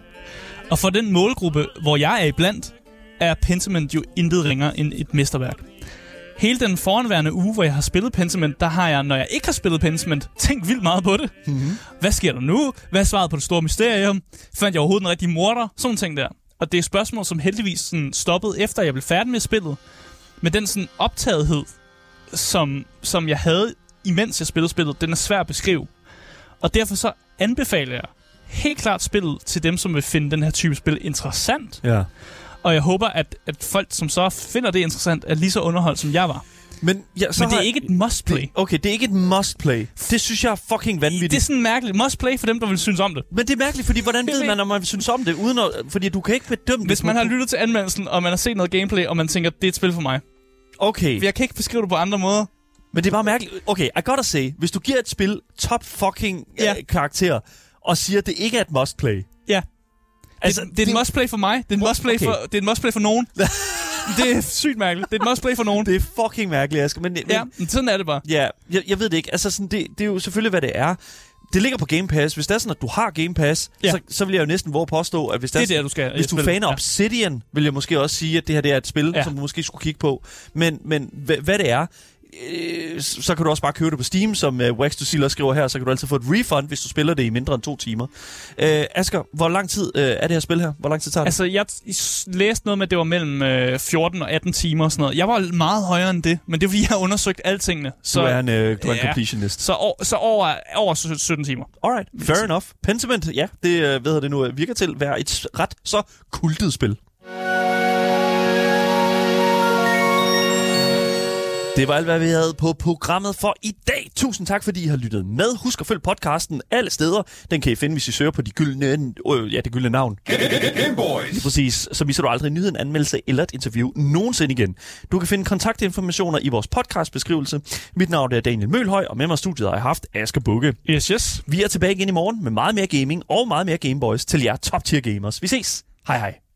Og for den målgruppe, hvor jeg er iblandt, er Pentiment jo intet ringere end et mesterværk. Hele den foranværende uge, hvor jeg har spillet Pentiment, der har jeg, når jeg ikke har spillet Pentiment, tænkt vildt meget på det. Mm-hmm. Hvad sker der nu? Hvad er svaret på det store mysterium? Fandt jeg overhovedet den rigtige morder? Sådan ting der. Og det er spørgsmål, som heldigvis sådan stoppede, efter jeg blev færdig med spillet. Men den sådan optagethed, som, som jeg havde, imens jeg spillede spillet, den er svær at beskrive. Og derfor så anbefaler jeg helt klart spillet til dem, som vil finde den her type spil interessant. Ja. Og jeg håber, at, at folk, som så finder det interessant, er lige så underholdt, som jeg var. Men, ja, så Men det har- er ikke et must-play. Det, okay, det er ikke et must-play. Det synes jeg er fucking vanvittigt. Det er sådan mærkeligt. Must-play for dem, der vil synes om det. Men det er mærkeligt, fordi hvordan ved man, om man synes om det, uden at, fordi du kan ikke bedømme Hvis det. man har lyttet til anmeldelsen, og man har set noget gameplay, og man tænker, det er et spil for mig. Okay, Jeg kan ikke beskrive det på andre måder. men det er bare mærkeligt. Okay, I gotta say, hvis du giver et spil top fucking Ja. ja. karakter, og siger, at det ikke er et must-play. Ja. Altså, det, det er et must-play for mig. Det er et must-play okay. for, det er et must-play for nogen. *laughs* det er sygt mærkeligt. Det er et must-play for nogen. Det er fucking mærkeligt, Asger. Men, Ja, men, men sådan er det bare. ja jeg, jeg ved det ikke. Altså, sådan, det, det er jo selvfølgelig, hvad det er. Det ligger på Game Pass. Hvis det er sådan, at du har Game Pass, Ja. ja. så, så vil jeg jo næsten våge påstå, at hvis Det er sådan- der, du skal. Hvis du er fan af Obsidian, vil jeg måske også sige, at det her det er et spil, Ja. ja. som du måske skulle kigge på. Men, men hvad, hvad det er, øh, så kan du også bare købe det på Steam, som uh, Wax to Seal skriver her, så kan du altid få et refund, hvis du spiller det i mindre end to timer. Øh, Asger, hvor lang tid øh, er det her spil her? Hvor lang tid tager det? Altså, jeg t- læste noget med, at det var mellem øh, 14 og 18 timer og sådan noget. Jeg var meget højere end det, men det er, fordi jeg har undersøgt altingene. Så, du er en, øh, du er en ja. completionist. så, over, så over, over 17 timer. Alright, fair enough. Pentiment, ja, det øh, ved jeg det nu øh, virker til at være et ret så kultet spil. Det var alt, hvad vi havde på programmet for i dag. Tusind tak, fordi I har lyttet med. Husk at følge podcasten alle steder. Den kan I finde, hvis I søger på de gyldne, øh, ja, det gyldne navn. Lige præcis. Så misser du aldrig en nyhed, en anmeldelse eller et interview nogensinde igen. Du kan finde kontaktinformationer i vores podcastbeskrivelse. Mit navn er Daniel Mølhøj, og med mig i studiet har jeg haft Asger Bukke. Yes, yes. Vi er tilbage igen i morgen med meget mere gaming og meget mere Gameboys til jer top tier gamers. Vi ses. Hej hej.